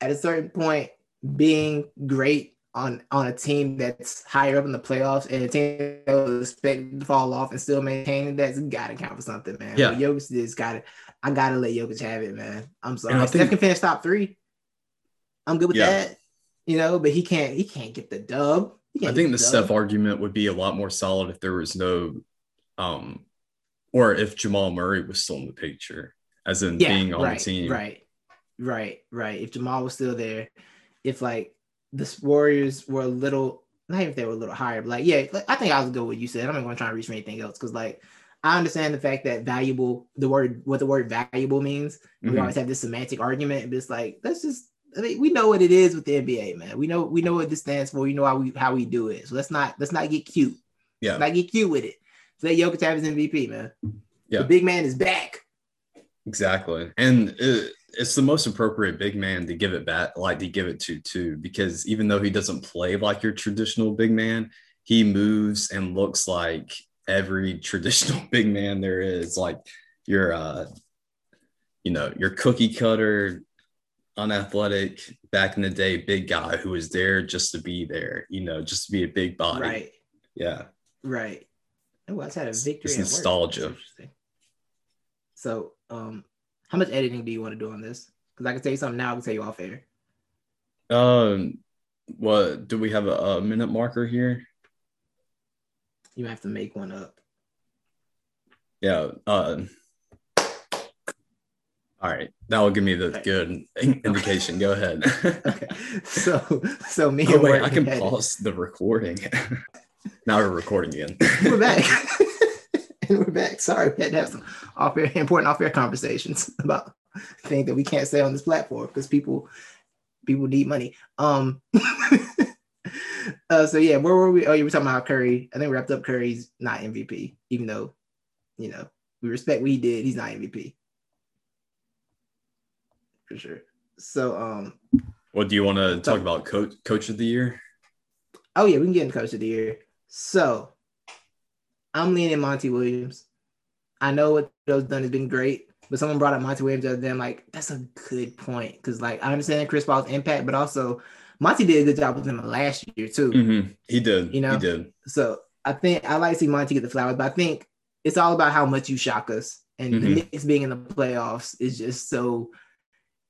at a certain point, being great on on a team that's higher up in the playoffs and a team that was expected to fall off and still maintain that's got to count for something, man. Yeah, but Jokic just got to. I gotta let Jokic have it, man. I'm sorry. Steph think, can finish top three. I'm good with yeah. that. You know, but he can't. He can't get the dub. I think the, the Steph argument would be a lot more solid if there was no, um, or if Jamal Murray was still in the picture, as in yeah, being on right, the team. Right, right, right. If Jamal was still there, if like the Warriors were a little, not even if they were a little higher, but like yeah, like, I think I was good with what you said. I'm not going to try to reach for anything else because like I understand the fact that valuable, the word, what the word valuable means. Mm-hmm. We always have this semantic argument, but it's like, let's just, I mean, we know what it is with the NBA, man. We know, we know what this stands for. We know how we, how we do it. So let's not, let's not get cute. Yeah. Let's not get cute with it. So let Jokic have his MVP, man. Yeah. The big man is back. Exactly. And it, it's the most appropriate big man to give it back, like to give it to too, because even though he doesn't play like your traditional big man, he moves and looks like every traditional big man there is. Like your uh you know your cookie cutter unathletic back in the day big guy who was there just to be there you know just to be a big body. Right. Yeah. Right. Oh i had a victory it's nostalgia. So um how much editing do you want to do on this because i can tell you something now i can tell you off air um what do we have a, a minute marker here you have to make one up. Yeah. Uh, all right, that will give me the good indication. Go ahead. okay. So, so me. Oh wait, I can pause the recording. now we're recording again. we're back. and we're back. Sorry, we had to have some off-air, important off-air conversations about things that we can't say on this platform because people people need money. Um. Uh, so yeah, where were we? Oh, you were talking about Curry. I think we wrapped up Curry's not MVP, even though, you know, we respect what he did. He's not MVP for sure. So, um, what do you want to talk about? Coach, coach of the year? Oh yeah, we can get in coach of the year. So, I'm leaning Monty Williams. I know what Joe's done has been great, but someone brought up Monty Williams the other day. I'm like, that's a good point because, like, I understand Chris Paul's impact, but also Monty did a good job with him last year too. Mm-hmm. He did. You know, he did. So I think I like to see Monty get the flowers, but I think it's all about how much you shock us. And mm-hmm. the Knicks being in the playoffs is just so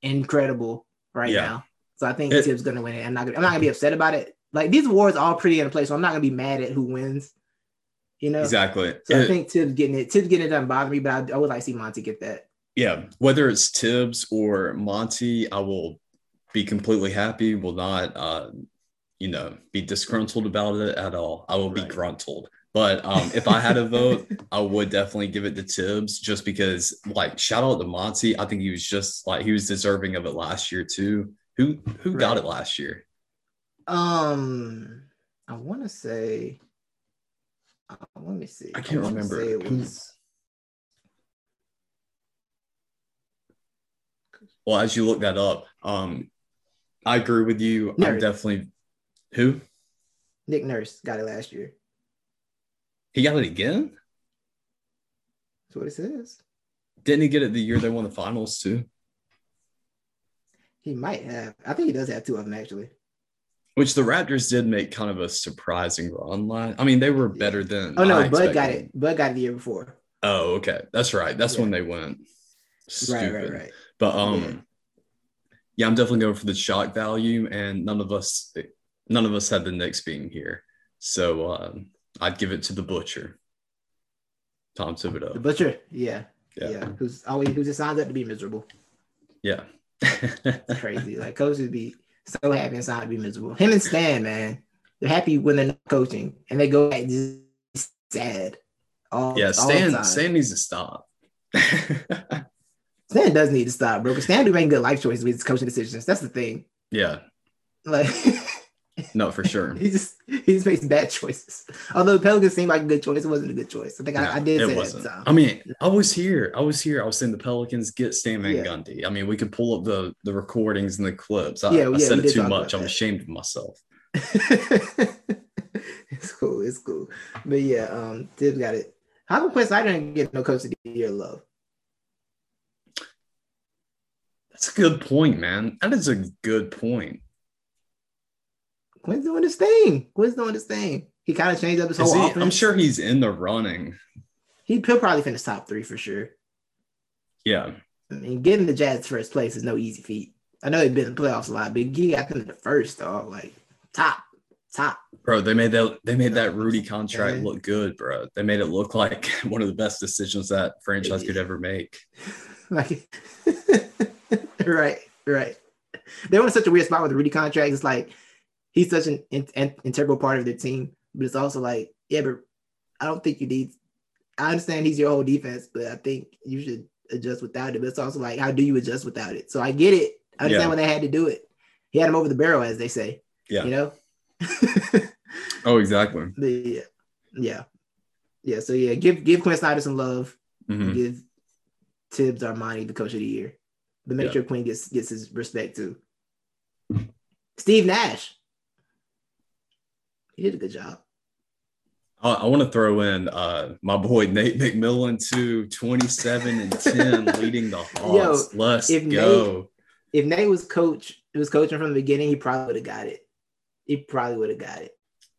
incredible right yeah. now. So I think it, Tibbs gonna win it. I'm not gonna, I'm not gonna be upset about it. Like these awards are all pretty in a place, so I'm not gonna be mad at who wins. You know exactly. So it, I think Tibbs getting it, Tibbs getting it doesn't bother me, but I, I would like to see Monty get that. Yeah, whether it's Tibbs or Monty, I will be completely happy, will not, uh, you know, be disgruntled about it at all. I will right. be gruntled. But um, if I had a vote, I would definitely give it to Tibbs just because, like, shout out to Monty. I think he was just like he was deserving of it last year too. Who who right. got it last year? Um, I want to say. Uh, let me see. I can't I remember. It was. Well, as you look that up, um, I agree with you. Nurse. I'm definitely who? Nick Nurse got it last year. He got it again? That's what it says. Didn't he get it the year they won the finals too? He might have. I think he does have two of them actually. Which the Raptors did make kind of a surprising run line. I mean, they were better than. Oh no, I Bud got it. Bud got it the year before. Oh, okay, that's right. That's Yeah. when they went. Stupid. Right, right, right. But um, Yeah. yeah. I'm definitely going for the shock value, and none of us, none of us had the Knicks being here, so um, I'd give it to the butcher, Tom The butcher, yeah, yeah, Yeah, Who's always who just signs up to be miserable. yeah, crazy. like coaches be so happy and sign to be miserable. Him and Stan, man, they're happy when they're not coaching, and they go back just sad. All, yeah. Stan, time. Stan needs to stop. Stan does need to stop, bro. Because Stan do making good life choices with his coaching decisions. That's the thing. yeah, Like no, for sure. he just he just makes bad choices. Although the Pelicans seemed like a good choice, it wasn't a good choice. I think I, I No, did it say wasn't. that time. I mean, I was here. I was here. I was saying the Pelicans get Stan Van Yeah. Gundy. I mean, we could pull up the the recordings and the clips. I, Yeah, I yeah, said it too much. I'm ashamed of myself. it's cool. It's cool. But yeah, um, Tibbs got it. How come Quinn Snyder didn't get no coach of the year love? That's a good point, man. That is a good point. Quinn's doing his thing. Quinn's doing his thing. He kind of changed up his Is whole he, offense. I'm sure he's in the running. he, he'll probably finish top three for sure. Yeah. I mean, getting the Jazz first place is no easy feat. I know they've been in the playoffs a lot, but he got them the first, dog. Like top, top. Bro, they made that they made that Rudy contract Okay. look good, bro. They made it look like one of the best decisions that franchise could ever make. Like, right, right. They were in such a weird spot with the Rudy contract. It's like he's such an in, in- integral part of their team, but it's also like, yeah, but I don't think you need. I understand he's your whole defense, but I think you should adjust without it. But it's also like, how do you adjust without it? So I get it. I understand Yeah. when they had to do it. He had him over the barrel, as they say. Yeah. You know. Oh, exactly. Yeah, yeah, yeah. So yeah, give give Quinn Snyder some love. Mhm. Give Tibbs Armani the coach of the year, but make Yeah. sure Quinn gets gets his respect too. Steve Nash, he did a good job. I, I want to throw in uh, my boy Nate McMillan too, 27 and 10, leading the Hawks. Let's if go. If Nate was coach, was coaching from the beginning, he probably would have got it. He probably would have got it,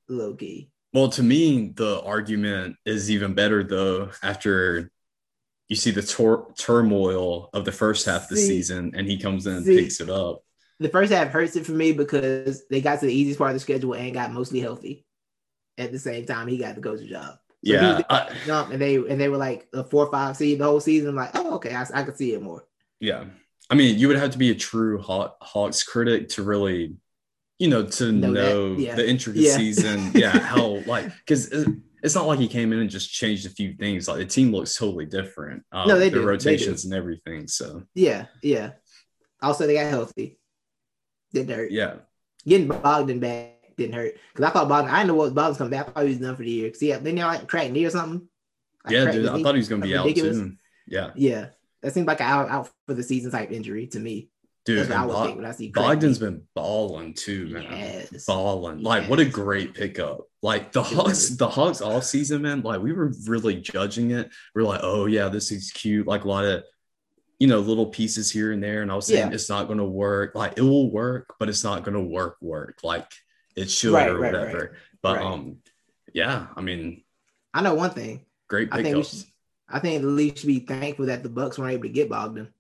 low key. Well, to me, the argument is even better though after you see the tor- turmoil of the first half of the See- season and he comes in and see- picks it up. The first half hurts it for me because they got to the easiest part of the schedule and got mostly healthy. At the same time, he got the coach's job. So Yeah. I, jump and they and they were like a four or five seed the whole season. I'm like, oh, okay, I, I could see it more. yeah. I mean, you would have to be a true Haw- Hawks critic to really, you know, to Know know, yeah. the intricacies Yeah. and yeah, how like because it's not like he came in and just changed a few things. Like the team looks totally different. Um, No, they the do. They do. rotations and everything. So Yeah, yeah. Also, they got healthy. Didn't hurt. yeah, Getting Bogdan back didn't hurt because I thought Bogdan. I didn't know what Bogdan's coming back. I thought he was done for the year. Because yeah, then they like cracked knee or something. Like, yeah, dude. I knee. thought he was gonna be Like, out soon. Yeah, Yeah, that seemed like an out, out for the season type injury to me. dude. That's what I Bo- when I see Bogdan's been balling too, man. Yes. Balling. Like what a great pickup. Like the Hawks, the Hawks all season, man. Like we were really judging it. We are like, oh yeah, this is cute. Like a lot of you know, little pieces here and there. And I was saying Yeah. it's not gonna work. Like it will work, but it's not gonna work work like it should Right, or right, whatever. right. But um yeah, I mean, I know one thing. great I think we should. I think the league should be thankful that the Bucks weren't able to get Bogdan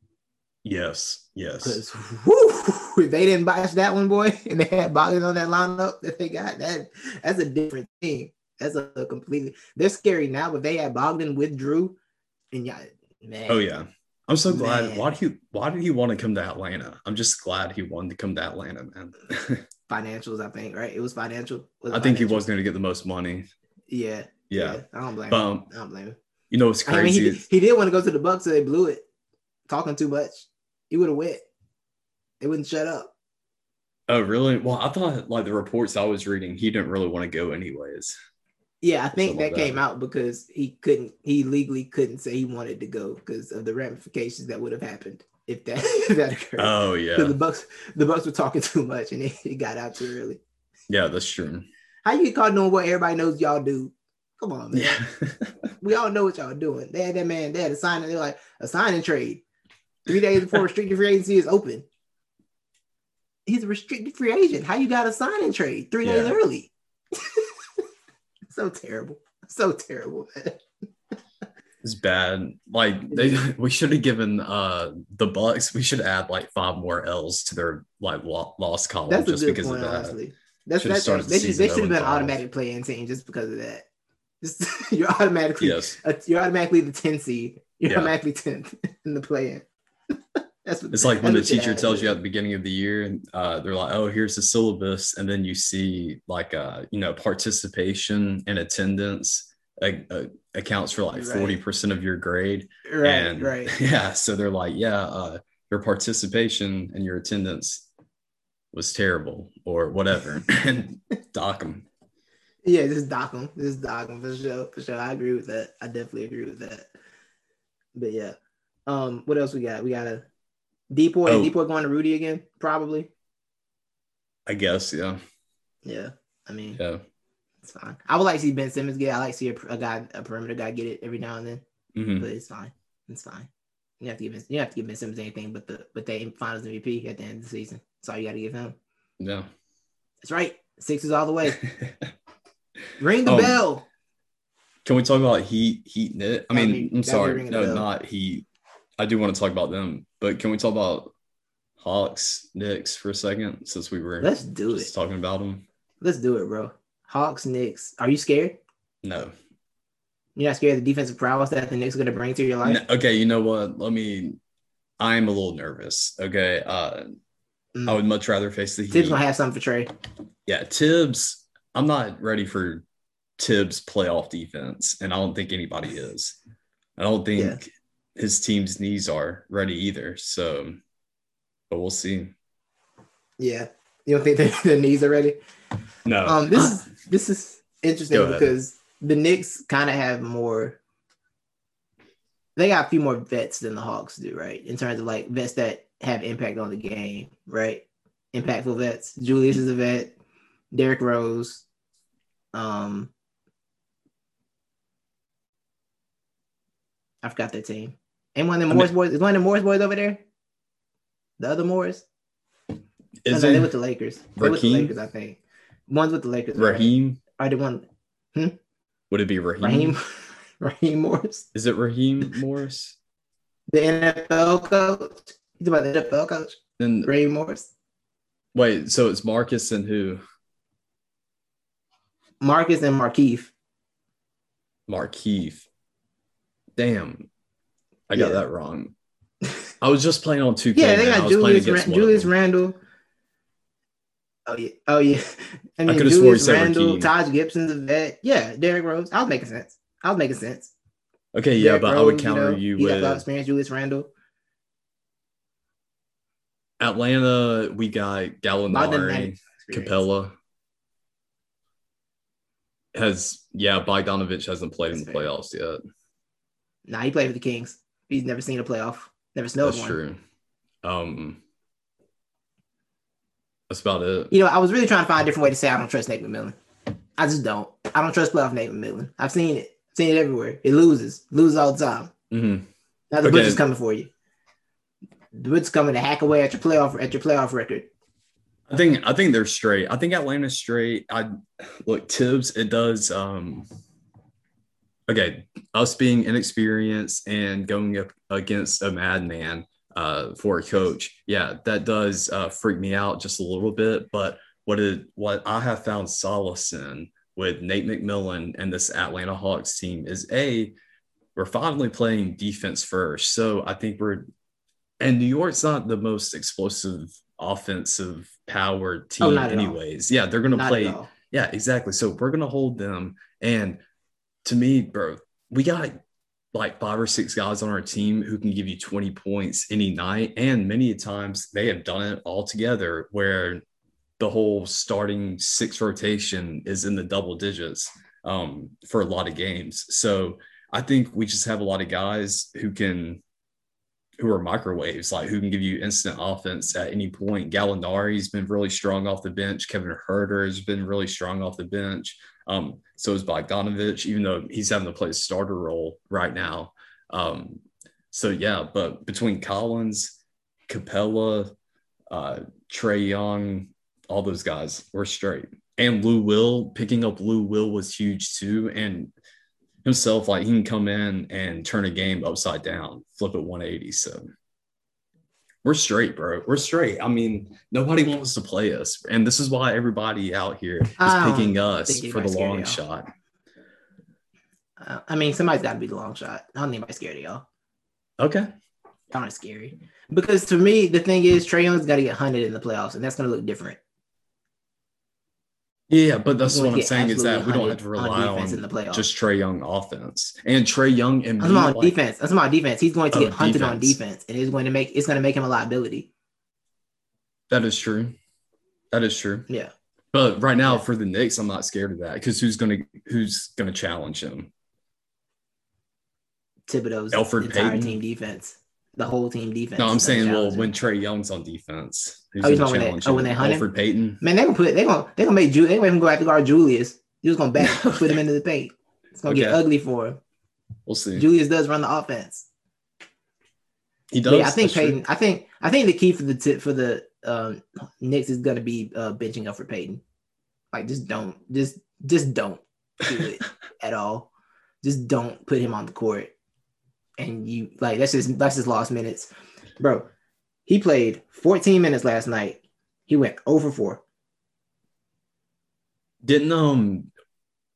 Yes, yes. because if they didn't botch that one, boy, and they had Bogdan on that lineup that they got, that that's a different thing. That's a, a completely. They're scary now, but they had Bogdan with Drew, and yeah, man. Oh yeah. I'm so glad. Man. Why did he why did he want to come to Atlanta? I'm just glad he wanted to come to Atlanta, man. financials. I think right. It was financial. Was it I think he was going to get the most money. Yeah, Yeah. I don't blame. But, him. um, I don't blame him. You know what's I mean, crazy? he, is- he did want to go to the Bucks, so they blew it. Talking too much. He would have went. They wouldn't shut up. oh, really? Well, I thought like the reports I was reading, he didn't really want to go anyways. Yeah, I think that came out because he couldn't, he legally couldn't say he wanted to go because of the ramifications that would have happened if that if that occurred. Oh yeah, the Bucks, the Bucks were talking too much and it, it got out too early. yeah, that's true. How you get caught doing what everybody knows y'all do? Come on, man. Yeah, We all know what y'all doing. They had that man, they had a sign, they're like a sign and trade. Three days before restricted free agency is open. he's a restricted free agent. How you got a signing trade three days early? So terrible. So terrible, man. It's bad. Like they, we should have given uh the Bucks. We should add like five more L's to their like lost column That's just because point, of that. honestly. That's that's they should they should have been 0-5. automatic play-in team just because of that. Just you're automatically Yes, uh, you're automatically the 10 seed. You're Yeah. automatically 10th in the play-in. That's what it's like when the teacher tells you at the beginning of the year, and uh, they're like, "Oh, here's the syllabus," and then you see like uh, you know participation and attendance uh, uh, accounts for like Right. forty percent of your grade. right, and right. yeah so they're like yeah uh, your participation and your attendance was terrible or whatever and dock them Yeah, just dock them. Just dock them for sure. For sure. I agree with that. I definitely agree with that. But yeah. Um, what else we got? We got a DPOY. Oh. DPOY going to Rudy again, probably. i guess yeah Yeah. I mean, yeah it's fine. I would like to see Ben Simmons get. it. I like to see a, a guy, a perimeter guy, get it every now and then. Mhm. But it's fine. It's fine. You have to give Ben, you have to give Ben Simmons anything but the but they Finals MVP at the end of the season. That's all you got to give him. yeah That's right. Sixers all the way. Ring the Um, bell. can we talk about heat heat knit i That'd mean i'm sorry no bell. not heat i do want to talk about them but can we talk about hawks Knicks for a second since we were Let's do just it. talking about them Let's do it, bro. Hawks, Knicks. Are you scared? no You're not scared of the defensive prowess that the Knicks are going to bring to your life? No, okay you know what let me i'm a little nervous okay uh Mm. I would much rather face the Heat. Tibbs gonna have something for Trae. yeah, Tibbs. I'm not ready for Tibbs playoff defense, and I don't think anybody is. I don't think Yeah. His team's knees are ready either. So, but we'll see. Yeah, you don't think their, their knees are ready? No, Um, this is this is interesting because the Knicks kind of have more. They got a few more vets than the Hawks do, right? In terms of like vets that have impact on the game, right? Impactful vets. Julius is a vet. Derrick Rose. Um, I forgot their team. And one of the I Morris mean- boys is one of the Morris boys over there. The other Morris. is no, no, they with the Lakers. They with the Lakers, I think. One's with the Lakers. right? Raheem? I did one. Hmm? Would it be Raheem? Raheem. Raheem Morris, Is it Raheem Morris? the NFL coach. He's about the NFL coach. Then Raheem Morris, wait, so it's Marcus and who? Marcus and Markieff. Markieff. Damn, I got Yeah. that wrong. I was just playing on 2K. Yeah, they. I got Julius Ran- Julius. Randle. Oh yeah, oh yeah. I mean, he Julius Randle, Taj Gibson's a vet. Yeah, Derrick Rose. I was making sense. I was making sense. Okay, yeah, Derrick but I would Rose, counter know, you, a lot with experience. Julius Randle. Atlanta. We got Gallinari, Capela. Has yeah, Bogdanovich hasn't played in the fair. playoffs yet. Nah, he played for the Kings. He's never seen a playoff. Never snowed That's one. true. Um, that's about it. You know, I was really trying to find a different way to say I don't trust Nate McMillan. I just don't. I don't trust playoff Nate McMillan. I've seen it. Seen it everywhere. It loses. Loses all the time. Mhm. Now the Okay. butcher's coming for you. The butcher's coming to hack away at your playoff at your playoff record. I think I think they're straight. I think Atlanta's straight. I look Tibbs. It does. Um, okay, us being inexperienced and going up against a madman uh, for a coach, yeah, that does uh, freak me out just a little bit. But what it what I have found solace in with Nate McMillan and this Atlanta Hawks team is a we're finally playing defense first. So I think we're and New York's not the most explosive offensive power team Oh, not all. anyways. Yeah, they're going to Not play yeah, exactly. So we're gonna hold them. And to me, bro, we got like five or six guys on our team who can give you 20 points any night. And many times they have done it all together where the whole starting six rotation is in the double digits um, for a lot of games. So I think we just have a lot of guys who can who are microwaves, like who can give you instant offense at any point. Gallinari's been really strong off the bench. Kevin Huerter has been really strong off the bench. Um, so is Bogdanovich, even though he's having to play a starter role right now. Um, so yeah, but between Collins, Capela, uh, Trae Young, all those guys were straight. And Lou Will picking up Lou Will was huge too. And himself, like he can come in and turn a game upside down, flip it 180. So we're straight, bro. We're straight. I mean, nobody wants to play us. And this is why everybody out here is picking us for the long shot. Uh, I mean, somebody's got to be the long shot. I don't think anybody's scared of y'all. Okay. Y'all are scary. Because to me, the thing is, Trae Young's got to get hunted in the playoffs, and that's going to look different. Yeah, but that's what I'm saying is that we don't have to rely on, on in the playoffs. just Trae Young offense and Trae Young and that's my like, defense. That's my defense. He's going to oh, get hunted defense. on defense, and it's going to make it's going to make him a liability. That is true. That is true. Yeah. But right now, yeah. for the Knicks, I'm not scared of that because who's going to who's going to challenge him? Thibodeau's Elfrid entire Payton? team defense, the whole team defense. No, I'm saying, well, when Trae Young's on defense, who's oh, going to challenge they, oh, when they hunt Elfrid Payton? Man, they gonna put they gonna they gonna make Ju- they gonna even go after guard Julius. He was gonna back put him into the paint. It's gonna okay. get ugly for him. We'll see. Julius does run the offense. He does. Yeah, I think Payton. True. I think I think the key for the tip for the um, Knicks is gonna be uh, benching up for Payton. Like, just don't, just just don't do it at all. Just don't put him on the court and you like that's just that's just lost minutes, bro. He played 14 minutes last night. He went over 4. Didn't um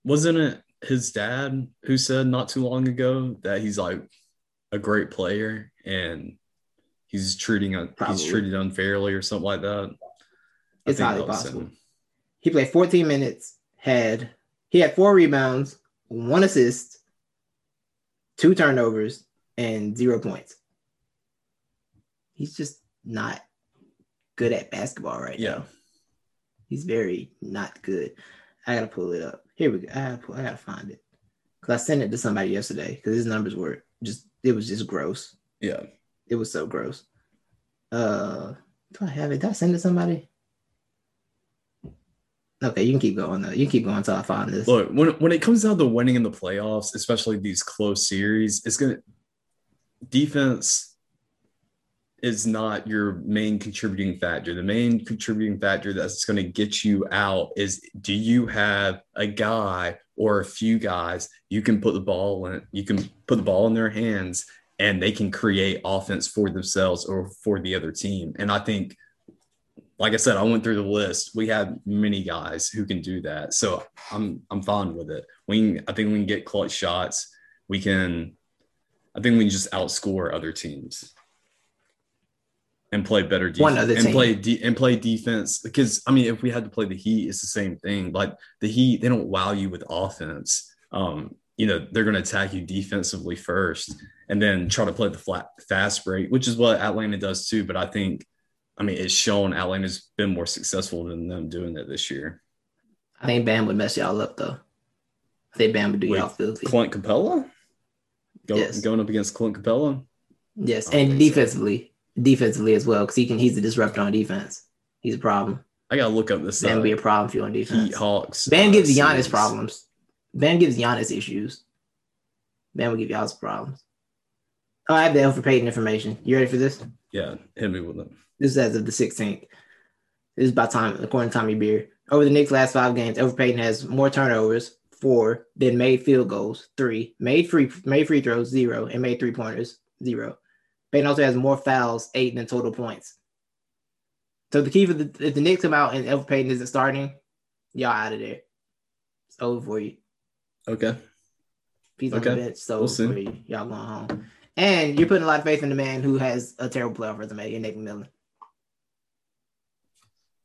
wasn't it his dad who said not too long ago that he's like a great player and he's treating Probably. he's treated unfairly or something like that. It's highly possible. He played 14 minutes, had he had four rebounds, one assist, two turnovers, and zero points. He's just not good at basketball right yeah. now. He's very not good. I gotta pull it up. Here we go. I gotta, pull, I gotta find it because I sent it to somebody yesterday because his numbers were just it was just gross. Yeah, it was so gross. Uh, do I have it? Did I send it to somebody? Okay, you can keep going though. You can keep going until I find this. Look, when when it comes down to winning in the playoffs, especially these close series, it's gonna defense is not your main contributing factor. The main contributing factor that's going to get you out is do you have a guy or a few guys you can put the ball in, you can put the ball in their hands and they can create offense for themselves or for the other team. And I think, like I said, I went through the list. We have many guys who can do that. So I'm I'm fine with it. We can, I think we can get clutch shots. We can I think we can just outscore other teams and play better defense One other and team. play de- and play defense. Because I mean, if we had to play the Heat, it's the same thing. Like the Heat, they don't wow you with offense. Um, you know, they're going to attack you defensively first, and then try to play the flat fast break, which is what Atlanta does too. But I think, I mean, it's shown Atlanta's been more successful than them doing that this year. I think Bam would mess y'all up though. I think Bam would do y'all filthy. Clint Capela. Go, yes. going up against Clint Capela. Yes, and defensively, so. defensively as well, because he can. He's a disruptor on defense. He's a problem. I gotta look up this. Uh, be a problem for you on defense. Heat Hawks. Bam uh, gives Giannis series. problems. Bam gives Giannis issues. Bam will give y'all problems. Oh, I have the Elfrid Payton information. You ready for this? Yeah, hit me with it. This is as of the 16th. This is by time, according to Tommy Beer. Over the Knicks' last five games, Elfrid Payton has more turnovers, four, then made field goals, three, made free made free throws, zero, and made three pointers, zero. Payton also has more fouls, eight than total points. So the key for the if the Knicks come out and Elfrid Payton isn't starting, y'all out of there. It's over for you. Okay. He's okay. on the bench, so we'll for you. Y'all going home. And you're putting a lot of faith in the man who has a terrible playoff resume, in Nick McMillan.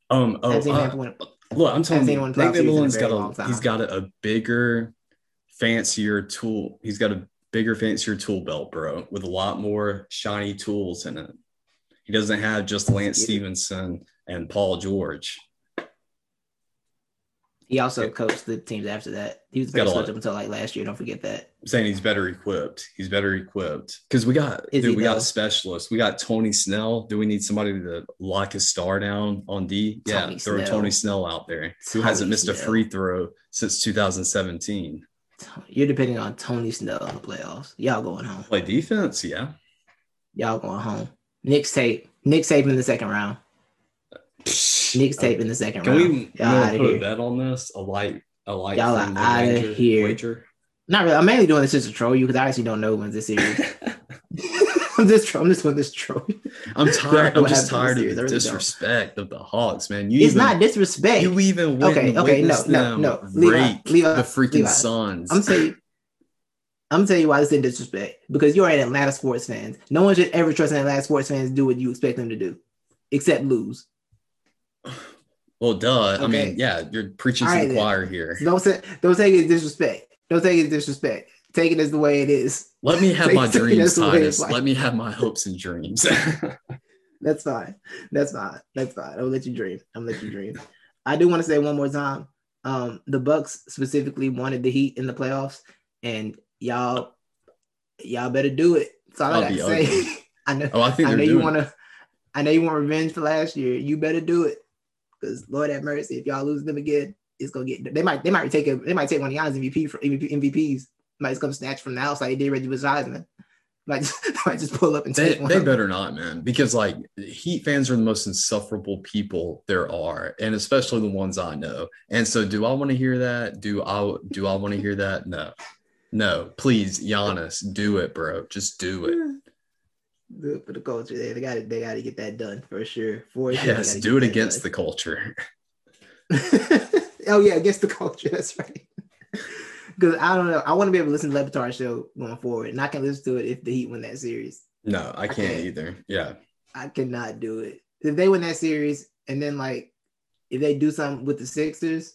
Um, oh, uh, Look, I'm telling you, Nate McMillan's got a he's got a, a bigger, fancier tool. He's got a bigger, fancier tool belt, bro, with a lot more shiny tools in it. He doesn't have just Lance Stephenson and Paul George. He also coached the teams after that. He was the best coach up until like last year. Don't forget that. I'm saying he's better equipped. He's better equipped because we got Is dude, we though? got specialists. We got Tony Snell. Do we need somebody to lock his star down on D? Yeah, Tony throw Tony Snell out there Tony who hasn't missed Snell. a free throw since 2017. You're depending on Tony Snell in the playoffs. Y'all going home. Play defense, yeah. Y'all going home. Nick tape. Nick tape in the second round. Knicks uh, tape in the second Can round. we you Y'all wanna put here. a bet on this? A light, a light. Y'all are outta wager- here. wager? Not really. I'm mainly doing this just to troll you because I actually don't know when's this series. I'm just I'm just doing this troll. I'm tired. I'm just tired of the don't. disrespect of the Hawks, man. You It's even, not disrespect. You even Okay, okay, no, no, no. Levi, rape Levi, the freaking Levi. Suns. I'm telling you. I'm telling you why this is disrespect because you're an Atlanta sports fans. No one should ever trust an Atlanta sports fans to do what you expect them to do, except lose. Well, duh. I mean, yeah, you're preaching to right, the then. choir here. Don't say, don't take it disrespect. Don't take it disrespect. Take it as the way it is. Let me have Take- my dreams, Titus. Let me have my hopes and dreams. That's fine. That's fine. That's fine. I'll let you dream. I'm gonna let you dream. I do want to say one more time. Um, the Bucks specifically wanted the Heat in the playoffs, and y'all, y'all better do it. That's all I I'll got to say. I know. oh, I think I know you want to. I know you want revenge for last year. You better do it, because Lord have mercy, if y'all lose them again, it's gonna get. They might. They might take a. They might take one of y'all's MVP for MVP, MVPs. Might just come snatch from the house like they did Reggie Wiseman. Might just, might just pull up and They, take one. they better not, man, because like Heat fans are the most insufferable people there are, and especially the ones I know. And so, do I want to hear that? Do I do I want to hear that? No, no, please, Giannis, do it, bro. Just do it. Do it for the culture. They, they got to they got to get that done for sure. For sure, Yes, do it against the culture. oh yeah, against the culture. That's right. Because I don't know, I want to be able to listen to the Levitar show going forward, and I can listen to it if the Heat win that series. No, I can't can't. either. Yeah, I cannot do it. If they win that series, and then like if they do something with the Sixers,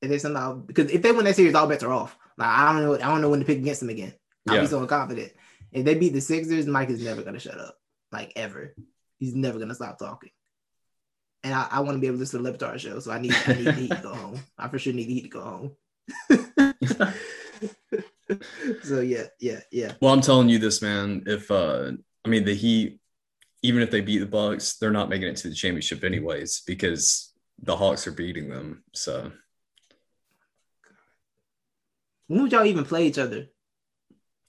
and they somehow because if they win that series, all bets are off. Like I don't know, I don't know when to pick against them again. I'll Yeah. be so confident. If they beat the Sixers, Mike is never gonna shut up, like ever. He's never gonna stop talking. And I, I want to be able to listen to the Levitar show, so I need I need the Heat to go home. I for sure need the Heat to go home. so yeah, yeah, yeah. Well, I'm telling you this, man. If uh I mean the Heat, even if they beat the Bucks, they're not making it to the championship anyways because the Hawks are beating them. So When would y'all even play each other?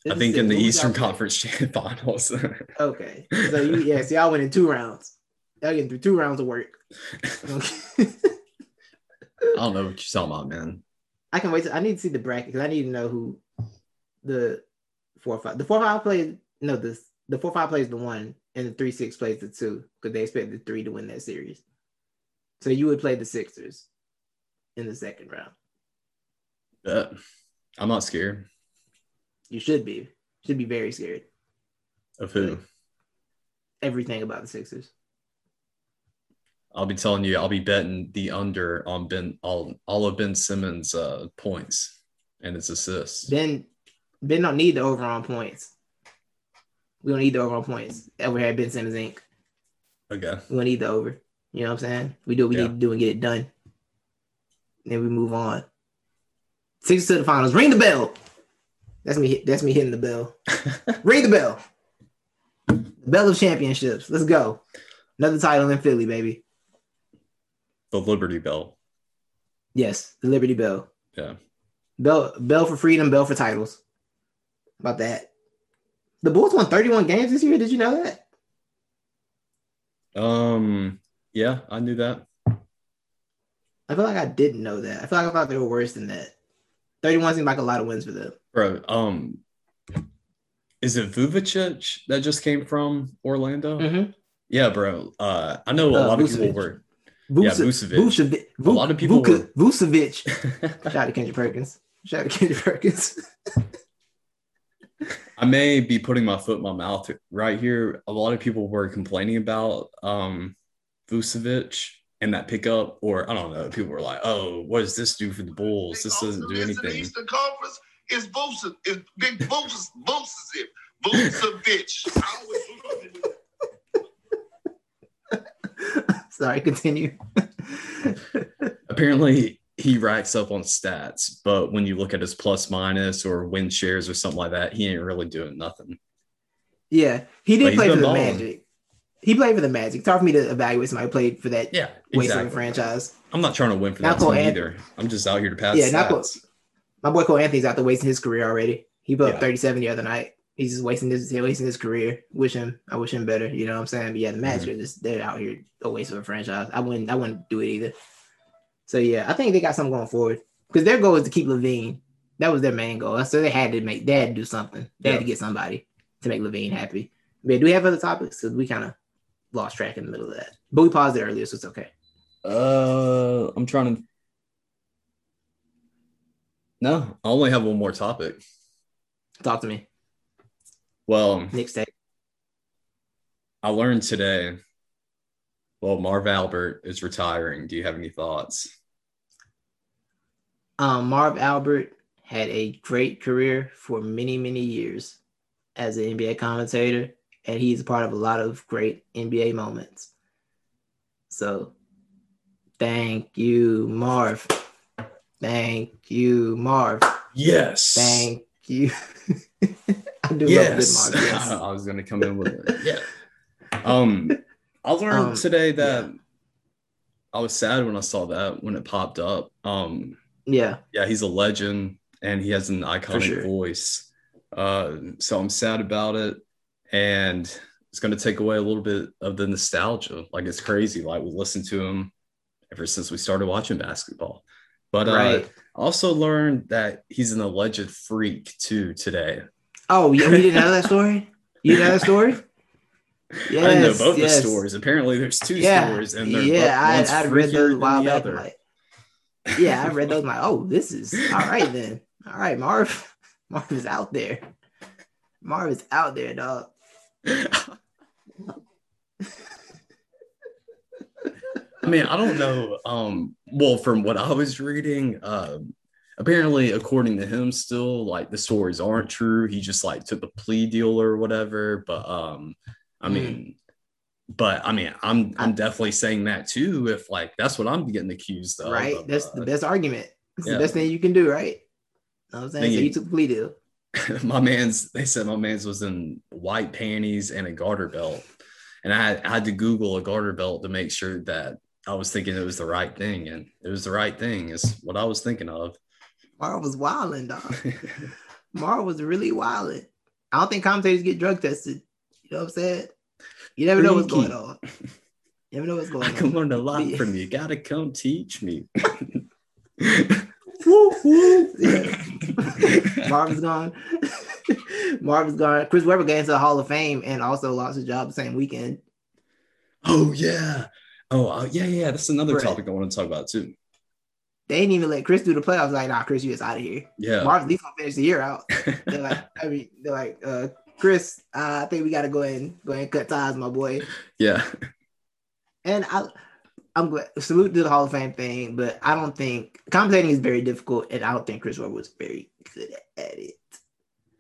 I think in the Eastern? Conference Finals. Okay. So you yeah, see, y'all went in two rounds. Y'all getting through two rounds of work. Okay. I don't know what you're talking about, man. I can wait. To, I need to see the bracket because I need to know who the four five. The four five plays no this the four five plays the one and the three six plays the two because they expect the three to win that series. So you would play the Sixers in the second round. But I'm not scared You should be. Should be very scared. of who. Everything about the Sixers. I'll be telling you, I'll be betting the under on Ben all all of Ben Simmons' uh, points and his assists. Ben Ben don't need the over on points. We don't need the over on points. Ever at Ben Simmons Inc. Okay. We don't need the over. You know what I'm saying? We do what we Yeah. need to do and get it done. Then we move on. Six to the finals. Ring the bell. That's me. That's me hitting the bell. Ring the bell. The bell of championships. Let's go. Another title in Philly, baby. the Liberty Bell. Yes, the Liberty Bell. Yeah. Bell, bell for freedom, bell for titles. How about that? The Bulls won 31 games this year. Did you know that? Um. Yeah, I knew that. I feel like I didn't know that. I feel like I thought they were worse than that. 31 seemed like a lot of wins for them. Bro, um, is it Vucevic that just came from Orlando? Mm-hmm. Yeah, bro. Uh, I know a Uh, lot of people Vucevic. were. Vucevic. Vucevic. Vucevic. A lot of people Vuka- were- Vucevic. Shout out to Kendrick Perkins. Shout out to Kendrick Perkins. I may be putting my foot in my mouth right here. A lot of people were complaining about um Vucevic and that pickup, or I don't know. People were like, "Oh, what does this do for the Bulls? This doesn't do In the anything." Eastern Conference is Vucevic. Is Big Vucevic. Vucevic. Vucevic. I always- Sorry, continue. Apparently, he racks up on stats, but when you look at his plus minus or win shares or something like that, he ain't really doing nothing. yeah, he did he's play for the balling. Magic. He played for the Magic. It's hard for me to evaluate somebody who played for that Yeah, waste of a exactly. franchise. I'm not trying to win for Now that Cole team Anth- either. I'm just out here to pass Yeah, now Cole- stats. My boy Cole Anthony's out there wasting his career already. He put Yeah. up 37 the other night. He's just wasting his wasting his career. Wish him, I wish him better. You know what I'm saying? But yeah, the Magic Mm-hmm. just they're out here a waste of a franchise. I wouldn't, I wouldn't do it either. So yeah, I think they got something going forward because their goal is to keep LaVine. That was their main goal. So they had to make, they had to do something. They had to get somebody to make LaVine happy. But do we have other topics? Because we kind of lost track in the middle of that. But we paused it earlier, so it's okay. Uh, I'm trying to. No, I only have one more topic. Talk to me, Well, Nick. State. I learned today. Well, Marv Albert is retiring. Do you have any thoughts? Um, Marv Albert had a great career for many, many years as an NBA commentator, and he's a part of a lot of great NBA moments. So, thank you, Marv. Thank you, Marv. Yes. Thank you. I do Yes. love good Marv. Yes. I was going to come in with it. Yeah. Um, I learned Um, today that I was sad when I saw that when it popped up. Um, Yeah. yeah, he's a legend and he has an iconic sure. voice. Uh, so I'm sad about it, and it's going to take away a little bit of the nostalgia. Like it's crazy. Like we listened to him ever since we started watching basketball. But uh, Right. I also learned that he's an alleged freak too today. Oh, yeah, we didn't know that story? You know that story? Yes, I know both yes. the stories. Apparently, there's two Yeah, stories, and they're yeah, I, one's I read those while back. other. Like, yeah, I read those. Like, oh, this is all right then. All right, Marv. Marv is out there. Marv is out there, dog. I mean, I don't know. Um, well, from what I was reading, um, apparently, according to him, still like the stories aren't true. He just like took the plea deal or whatever. But um, I Mm. mean, but I mean, I'm I'm definitely saying that too. If like that's what I'm getting accused of, right? of, That's uh, the best argument. It's yeah. the best thing you can do, right? Know what I'm saying? Thing So you- you took the plea deal. my man's they said my man's was in white panties and a garter belt and I had, I had to google a garter belt to make sure that i was thinking it was the right thing and it was the right thing is what i was thinking of Marv was wilding, dog. Marv was really wilding. I don't think commentators get drug tested. You know what I'm saying? You never know what's going on. You never know what's going i going can learn a lot from you gotta come teach me Marv's gone. Marv's gone. Chris Webber got into the Hall of Fame and also lost his job the same weekend. oh yeah oh uh, yeah yeah that's another Right. topic i want to talk about too They didn't even let Chris do the playoffs. Like, nah, Chris, you just out of here. yeah Marv at least gonna finish the year out. They're like, I mean, they're like, uh, Chris, uh, I think we gotta go ahead and go ahead and cut ties, my boy. yeah And I, I'm glad salute to the Hall of Fame thing, but I don't think commentating is very difficult, and I don't think Chris Webber was very good at it.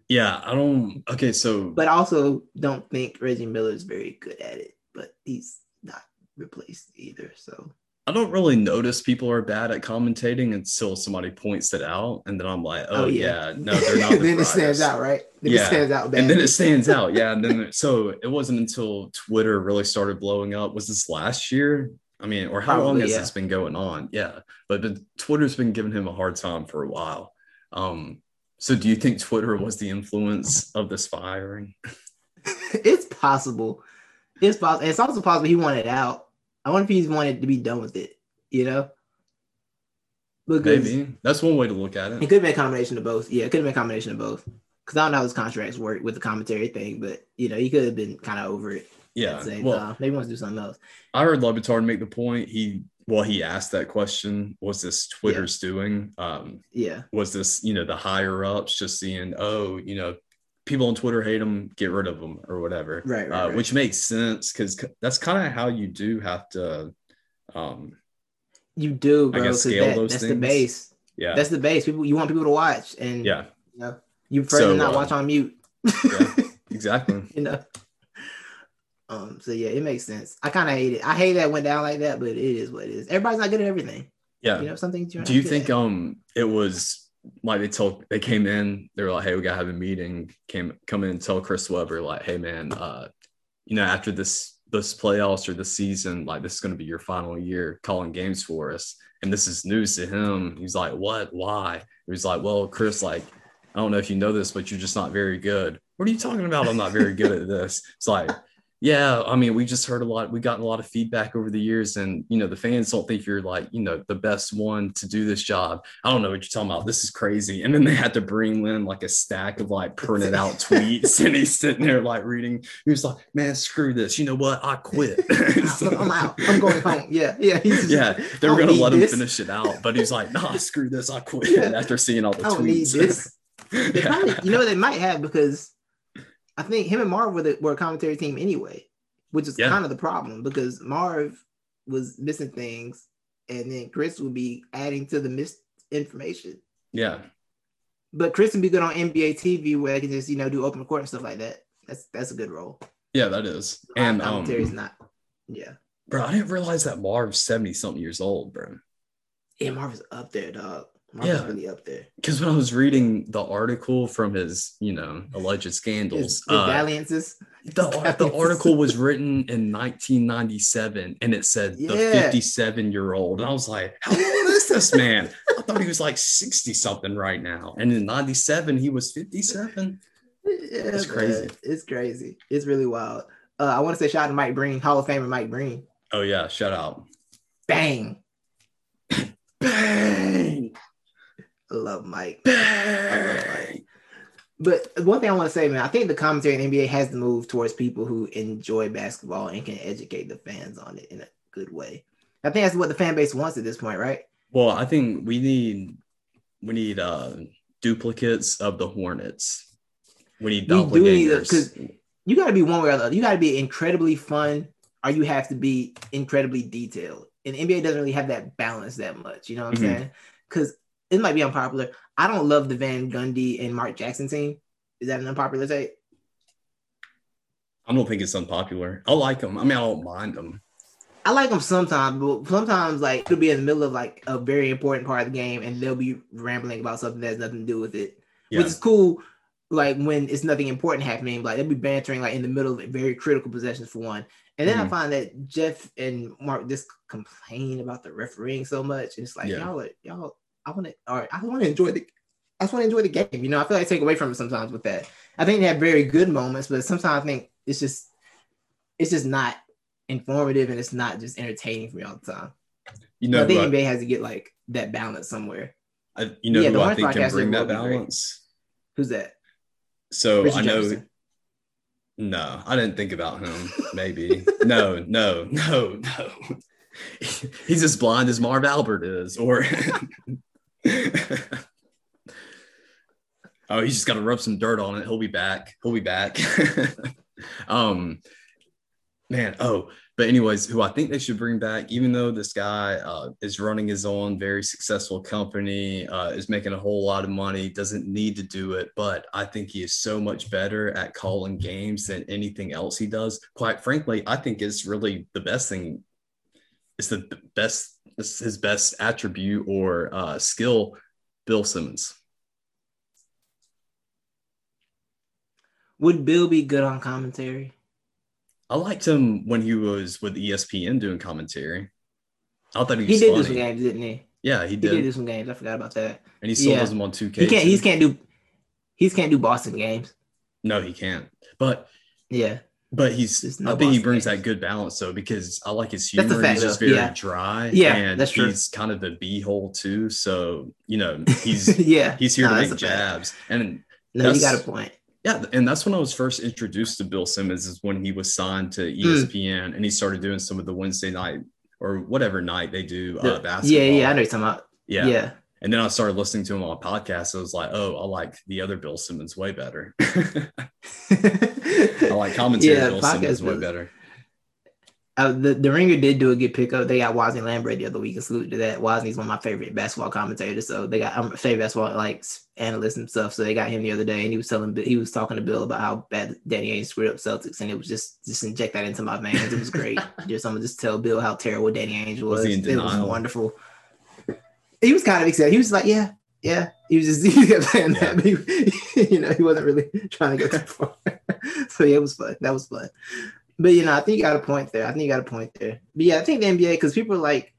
yeah i don't okay so But I also don't think Reggie Miller is very good at it. But he's not replaced either. So I don't really notice people are bad at commentating until somebody points it out, and then I'm like, oh, Oh, yeah. yeah. no, they're not. The then it stands out, right? Then Yeah. it stands out. and then it stands out, yeah. And then so it wasn't until Twitter really started blowing up. Was this last year? I mean, or how long has yeah. this been going on? Yeah, but, but Twitter's been giving him a hard time for a while. Um, so do you think Twitter was the influence of this firing? it's possible. It's possible. It's also possible he wanted out. I wonder if he's wanted to be done with it. You know, because Maybe that's one way to look at it it. could be a combination of both. Yeah, it could have been a combination of both. Because I don't know how his contracts work with the commentary thing, but you know, he could have been kind of over it. Yeah, well, time. Maybe he wants to do something else. I heard Le Batard make the point. He well, he asked that question: Was this Twitter's doing? Um, Yeah, was this you know the higher ups just seeing oh you know people on Twitter hate them, get rid of them or whatever, right, right. uh, right. which makes sense because that's kind of how you do have to. Um, you do, I bro. guess 'cause scale that- those that's the base. yeah, That's the base. People, you want people to watch, and yeah, you know, you prefer So, to not uh, watch on mute. yeah. exactly. you know. Um. So yeah, it makes sense. I kind of hate it. I hate that it went down like that, but it is what it is. Everybody's not good at everything. Yeah. You know, something. Do you think at. um it was like they told they came in they were like hey we gotta have a meeting. Came come in and tell Chris Webber like hey man uh you know after this this playoffs or this season like this is gonna be your final year calling games for us and this is news to him. He's like what? Why? He was like well Chris like I don't know if you know this but you're just not very good. What are you talking about? I'm not very good at this. It's like, yeah, I mean, we just heard a lot. We gotten a lot of feedback over the years, and you know, the fans don't think you're like, you know, the best one to do this job. I don't know what you're talking about. This is crazy. And then they had to bring in like a stack of like printed out tweets, and he's sitting there like reading. He was like, "Man, screw this. You know what? I quit. I'm out. I'm going home. Yeah, yeah, just, yeah." They were gonna let him finish it out, but he's like, "Nah, screw this. I quit." Yeah. After seeing all the tweets. Yeah. probably, you know, they might have because I think him and Marv were, the, were a commentary team anyway, which is yeah. kind of the problem because Marv was missing things, and then Chris would be adding to the missed information. Yeah. But Chris would be good on NBA TV where they can just you know do open court and stuff like that. That's that's a good role. Yeah, that is. And commentary's um, not. Yeah. Bro, I didn't realize that Marv's 70 something years old, bro. Yeah, Marv is up there, dog yeah. really up there. Because when I was reading the article from his, you know, alleged scandals, his, uh, dalliances. The, the article was written in 1997 and it said yeah. the 57 year old. And I was like, how old is this man? I thought he was like 60 something right now. And in 97, he was 57. Yeah, it's crazy. It's crazy. It's really wild. Uh, I want to say shout out to Mike Breen, Hall of Famer Mike Breen. Oh, yeah. Shout out. Bang. Bang. I love Mike. But one thing I want to say, man, I think the commentary in the NBA has to move towards people who enjoy basketball and can educate the fans on it in a good way. I think that's what the fan base wants at this point, right? Well, I think we need we need uh duplicates of the Hornets. We need doppelgangers. Because you got to be one way or the other. You got to be incredibly fun, or you have to be incredibly detailed. And NBA doesn't really have that balance that much. You know what I'm mm-hmm. saying? Because it might be unpopular. I don't love the Van Gundy and Mark Jackson team. Is that an unpopular take? I don't think it's unpopular. I like them. I mean, I don't mind them. I like them sometimes, but sometimes like it'll be in the middle of like a very important part of the game, and they'll be rambling about something that has nothing to do with it, yeah. which is cool. Like when it's nothing important happening, like they'll be bantering like in the middle of very critical possessions for one. And then mm-hmm. I find that Jeff and Mark just complain about the refereeing so much, and it's like yeah. y'all, are, y'all I want to, all right, I want to enjoy the, I just want to enjoy the game. You know, I feel like I take away from it sometimes with that. I think they have very good moments, but sometimes I think it's just, it's just not informative and it's not just entertaining for me all the time. You know, I think NBA has to get like that balance somewhere. I, you know, yeah, who I think can bring that balance. Who's that? So Richard I know. Jefferson. No, I didn't think about him. Maybe no, no, no, no. He's as blind as Marv Albert is, or oh, he's just got to rub some dirt on it. He'll be back. He'll be back. um, man. Oh, but anyways, who I think they should bring back, even though this guy uh, is running his own very successful company, uh, is making a whole lot of money, doesn't need to do it, but I think he is so much better at calling games than anything else he does. Quite frankly, I think it's really the best thing. It's the best, his best attribute or uh, skill Bill Simmons. Would Bill be good on commentary? I liked him when he was with ESPN doing commentary. I thought he he did funny. do some games, didn't he? Yeah, he did. He did do some games. I forgot about that. And he still yeah. does them on 2K. He can't. He can't do. He can't do Boston games. No, he can't. But yeah, but he's. No I think he brings that good balance though, because I like his humor. Fact, he's just very yeah. dry. Yeah, and that's true. He's kind of the b hole too. So you know, he's yeah, he's here no, to make jabs. Fact. And no, you got a point. Yeah, and that's when I was first introduced to Bill Simmons is when he was signed to ESPN mm. and he started doing some of the Wednesday night or whatever night they do uh, basketball. Yeah, yeah, I know you're talking about. Yeah, yeah. And then I started listening to him on a podcast. I was like, oh, I like the other Bill Simmons way better. I like commentary yeah, Bill Simmons way better. Uh, the, the Ringer did do a good pickup. They got Wosny Lambre the other week. A salute to that. Wosny's one of my favorite basketball commentators. So they got I'm a favorite basketball like analyst and stuff. So they got him the other day, and he was telling he was talking to Bill about how bad Danny Ainge screwed up Celtics, and it was just just inject that into my veins. It was great. just I'm gonna just tell Bill how terrible Danny Ainge was. was it was wonderful. He was kind of excited. He was like, yeah, yeah. He was just he kept saying yeah. that, he, you know, he wasn't really trying to go that far. so yeah, it was fun. That was fun. But you know, I think you got a point there. I think you got a point there. But yeah, I think the NBA because people like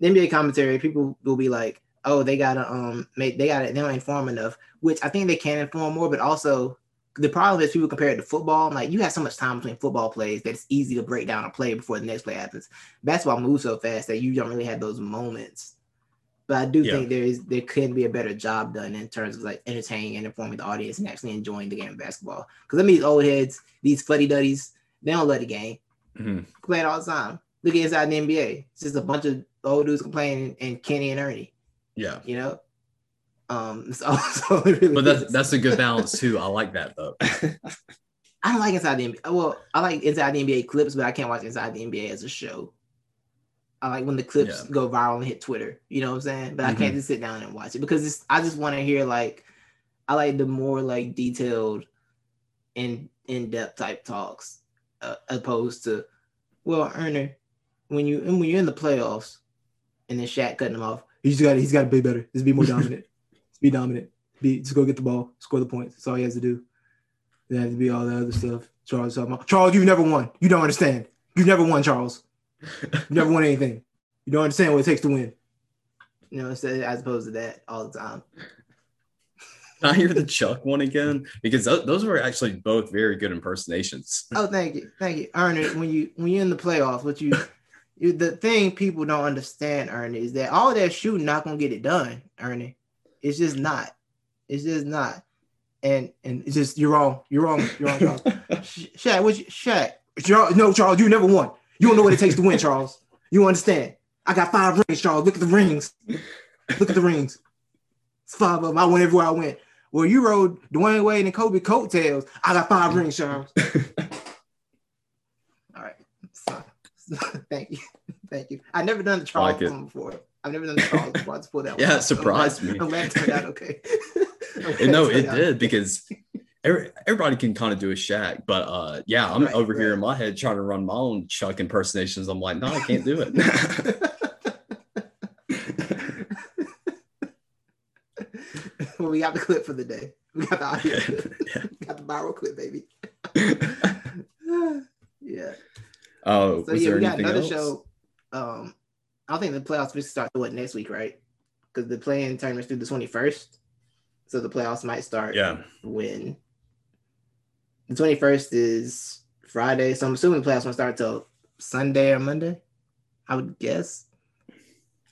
the NBA commentary. People will be like, "Oh, they gotta um make they gotta they don't inform enough," which I think they can inform more. But also, the problem is people compare it to football. Like you have so much time between football plays that it's easy to break down a play before the next play happens. Basketball moves so fast that you don't really have those moments. But I do Yeah. think there is there could be a better job done in terms of like entertaining and informing the audience and actually enjoying the game of basketball. Because I mean, these old heads, these fuddy duddies, they don't love the game. Mhm. Complain all the time. Look at inside the NBA. It's just a bunch of old dudes complaining and Kenny and Ernie. Yeah. You know. Um. So, so it really But that's that's a good balance too. I like that though. I don't like Inside the NBA. Well, I like Inside the NBA clips, but I can't watch Inside the NBA as a show. I like when the clips Yeah. go viral and hit Twitter. You know what I'm saying? But I can't Mhm. just sit down and watch it because it's, I just want to hear like I like the more like detailed and in depth type talks uh, opposed to well, Erner, when you when you're in the playoffs and then Shaq cutting him off, he's got he's got to be better. Just be more dominant. just be dominant. Be just go get the ball, score the points. That's all he has to do. There has to be all the other stuff. Charles, Charles, you never won. You don't understand. You've never won, Charles. You never won anything. You don't understand what it takes to win. You know, instead as opposed to that all the time. Can I hear the Chuck one again? Because tho- those were actually both very good impersonations. Oh, thank you, thank you, Ernie. When you when you're in the playoffs, what you, you the thing people don't understand, Ernie, is that all that shooting not gonna get it done, Ernie. It's just not. It's just not. And and it's just you're wrong. You're wrong. You're wrong, Charles. Sh- Shaq, what you, Shaq? Charles, no, Charles, you never won. You don't know what it takes to win, Charles. You understand? I got five rings, Charles. Look at the rings. Look at the rings. It's five of them. I went everywhere I went. Well, you rode Dwyane Wade and Kobe coattails. I got five rings, Charles. All right. So, thank you. Thank you. I've never done the Charles like one before. I've never done the Charles before. I just pulled that one Yeah, it surprised glad- me. I'm glad it turned out okay. I'm glad And no, it did because every, everybody can kind of do a Shaq, but uh, yeah, I'm Right, over here in my head trying to run my own Chuck impersonations. I'm like, no, I can't do it. well, we got the clip for the day. We got the audio. Yeah. We got the viral clip, baby. yeah. Oh, So yeah, we got another else? show. Um, I don't think the playoffs will start what next week, right? Because the play-in tournament's through the twenty first, so the playoffs might start Yeah, when the twenty first is Friday. So I'm assuming the playoffs won't start till Sunday or Monday. I would guess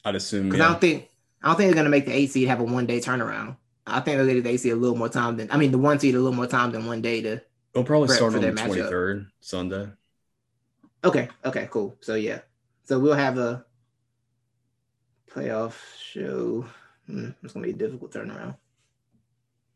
I'd assume. because I don't think I don't think they're gonna make the eight seed have a one day turnaround. I think they'll give the eight seed a little more time than I mean the one seed a little more time than one day to. We'll probably start for on the their matchup. 23rd Sunday. Okay, okay, cool. So yeah, so we'll have a playoff show. Hmm, it's gonna be a difficult turnaround.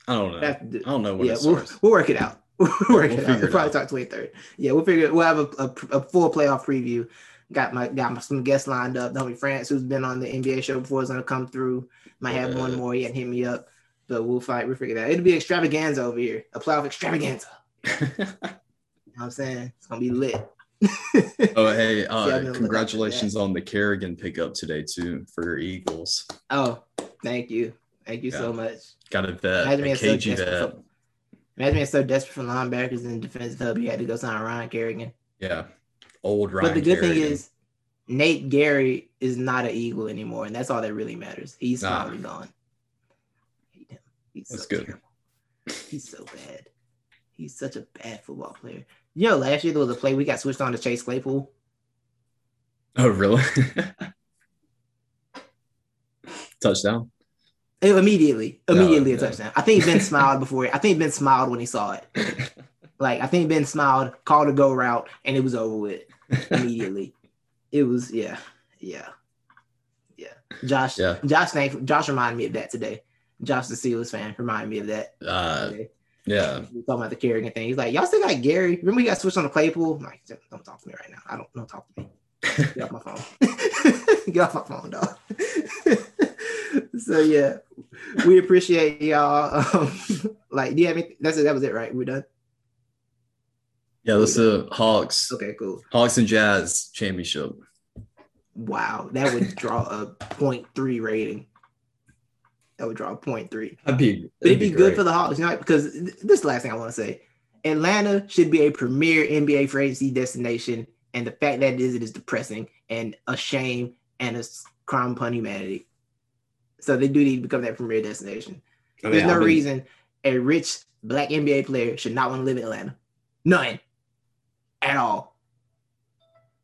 I don't know. We'll have to do- I don't know yeah, we'll, we'll work it out. We'll work we'll out. figure it probably talk third. Yeah, we'll figure. It. We'll have a, a, a full playoff preview. Got my got my, some guests lined up. Homie France, who's been on the NBA show before, is gonna come through. Might have one Yeah. more. Hadn't hit me up, but we'll fight. We'll figure that. out. It'll be extravaganza over here. A playoff extravaganza. You know what I'm saying? It's gonna be lit. oh, hey, Yeah, uh, congratulations on the Kerrigan pickup today, too, for your Eagles. Oh, thank you. Thank you so much. Got a vet, a being so cagey desperate vet. Imagine being so desperate for linebackers and defensive hub, you had to go sign Ryan Kerrigan. Yeah. Old Ryan but the good thing is, Nate Gerry is not an Eagle anymore, and that's all that really matters. He's Nah. finally gone. Hate him. He's That's so good. terrible. He's so bad. He's such a bad football player. You know, last year there was a play we got switched on to Chase Claypool. Oh, really? Touchdown. Eh, Immediately, No, immediately a no. touchdown. I think Ben smiled before. I think Ben smiled when he saw it. Like I think Ben smiled, called a go route, and it was over with immediately. it was yeah, yeah, yeah. Josh, Yeah. Josh, thank, Josh reminded me of that today. Josh, the Steelers fan, reminded me of that. Uh, today. yeah. We talking about the Kerrigan thing. He's like, y'all still got Gerry. Remember he got switched on the Claypool? I'm like, don't talk to me right now. I don't don't talk to me. Get off my phone. Get off my phone, dog. so yeah, we appreciate y'all. Um, like, do you have any? That's it. That was it, right? We're done. Yeah, that's the Hawks. Okay, cool. Hawks and Jazz championship. Wow, that would draw a 0.3 rating. That would draw a 0.3. That'd be, But it'd be, good for the Hawks, you know, because th- this is the last thing I want to say. Atlanta should be a premier NBA free agency destination, and the fact that it is, it is depressing and a shame and a crime upon humanity. So they do need to become that premier destination. There's no been- reason a rich black NBA player should not want to live in Atlanta. None. At all.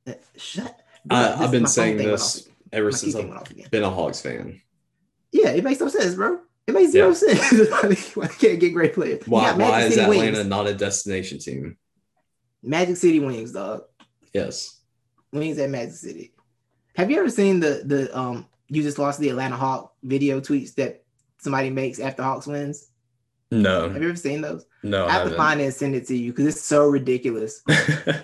Uh, Shut. I, I've been saying this ever My since I've went off again. been a Hawks fan. Yeah, it makes no sense, bro. It makes zero Yeah. sense. Why can't get great players? Why, why is City Atlanta Wings. not a destination team? Magic City Wings, dog. Yes. Wings at Magic City. Have you ever seen the the um you just lost the Atlanta Hawk video tweets that somebody makes after Hawks wins? No, Have you ever seen those? no, I I have to find it and send it to you because it's so ridiculous.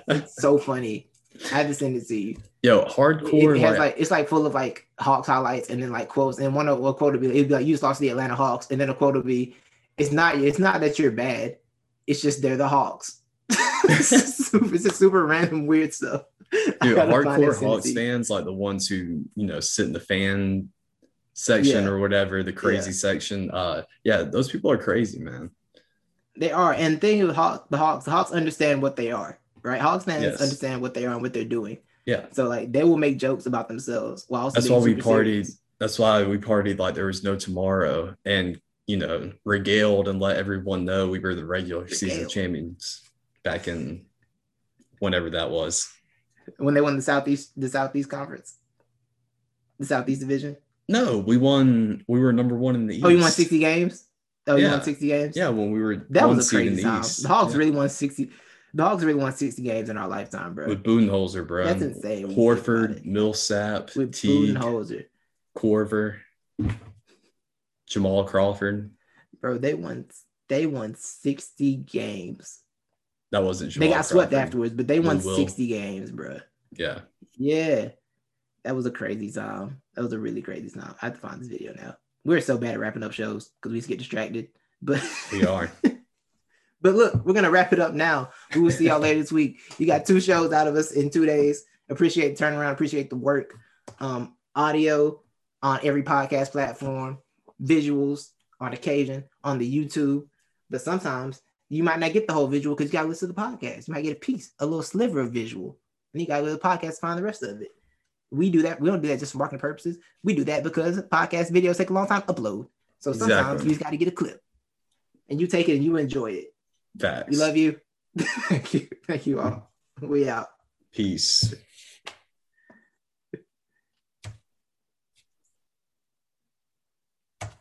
It's so funny. I have to send it to you. Yo, It, hardcore. it has like, like it's like full of like Hawks highlights and then like quotes. And one of a quote would be it'd be like you just lost the Atlanta Hawks, and then a quote would be it's not it's not that you're bad, it's just they're the Hawks. it's, just super, it's just super random weird stuff. Dude, gotta find it and hardcore send it Hawks to fans, like the ones who you know sit in the fan section Yeah. or whatever, the crazy section. Uh, yeah, those people are crazy, man. They are, and thing with Hawks, the Hawks, the Hawks understand what they are, right? Hawks fans Yes. understand what they are and what they're doing. Yeah, So like they will make jokes about themselves while also That's why we partied. serious. that's why we partied like there was no tomorrow, and you know, regaled and let everyone know we were the regular season champions back in whenever that was. When they won the southeast the southeast conference, the southeast division. No, we won. We were number one in the East. Oh, you won sixty games. Oh, you won sixty games. Yeah, when we were that was a crazy the time. East. The Hawks Yeah. really won sixty. The Hawks really won sixty games in our lifetime, bro. with Budenholzer, bro. That's insane when you think about Horford. Millsap, With Teague, Budenholzer, Korver, Jamal Crawford. bro, they won. They won sixty games. That wasn't Jamal they got swept Crawford. afterwards, but they won Will. sixty games, bro. Yeah. Yeah, that was a crazy time. That was a really crazy time. I have to find this video now. We're so bad at wrapping up shows because we just get distracted. But We are. but look, we're gonna wrap it up now. We will see y'all later this week. You got two shows out of us in two days. Appreciate the turnaround. Appreciate the work. Um, audio on every podcast platform, visuals on occasion on the YouTube. But sometimes you might not get the whole visual because you gotta listen to the podcast. You might get a piece, a little sliver of visual. And you gotta go to the podcast to find the rest of it. We do that. We don't do that just for marketing purposes. We do that because podcast videos take a long time to upload. So sometimes Exactly. you just gotta get a clip. And you take it and you enjoy it. Facts. We love you. Thank you. Thank you all. We out. Peace.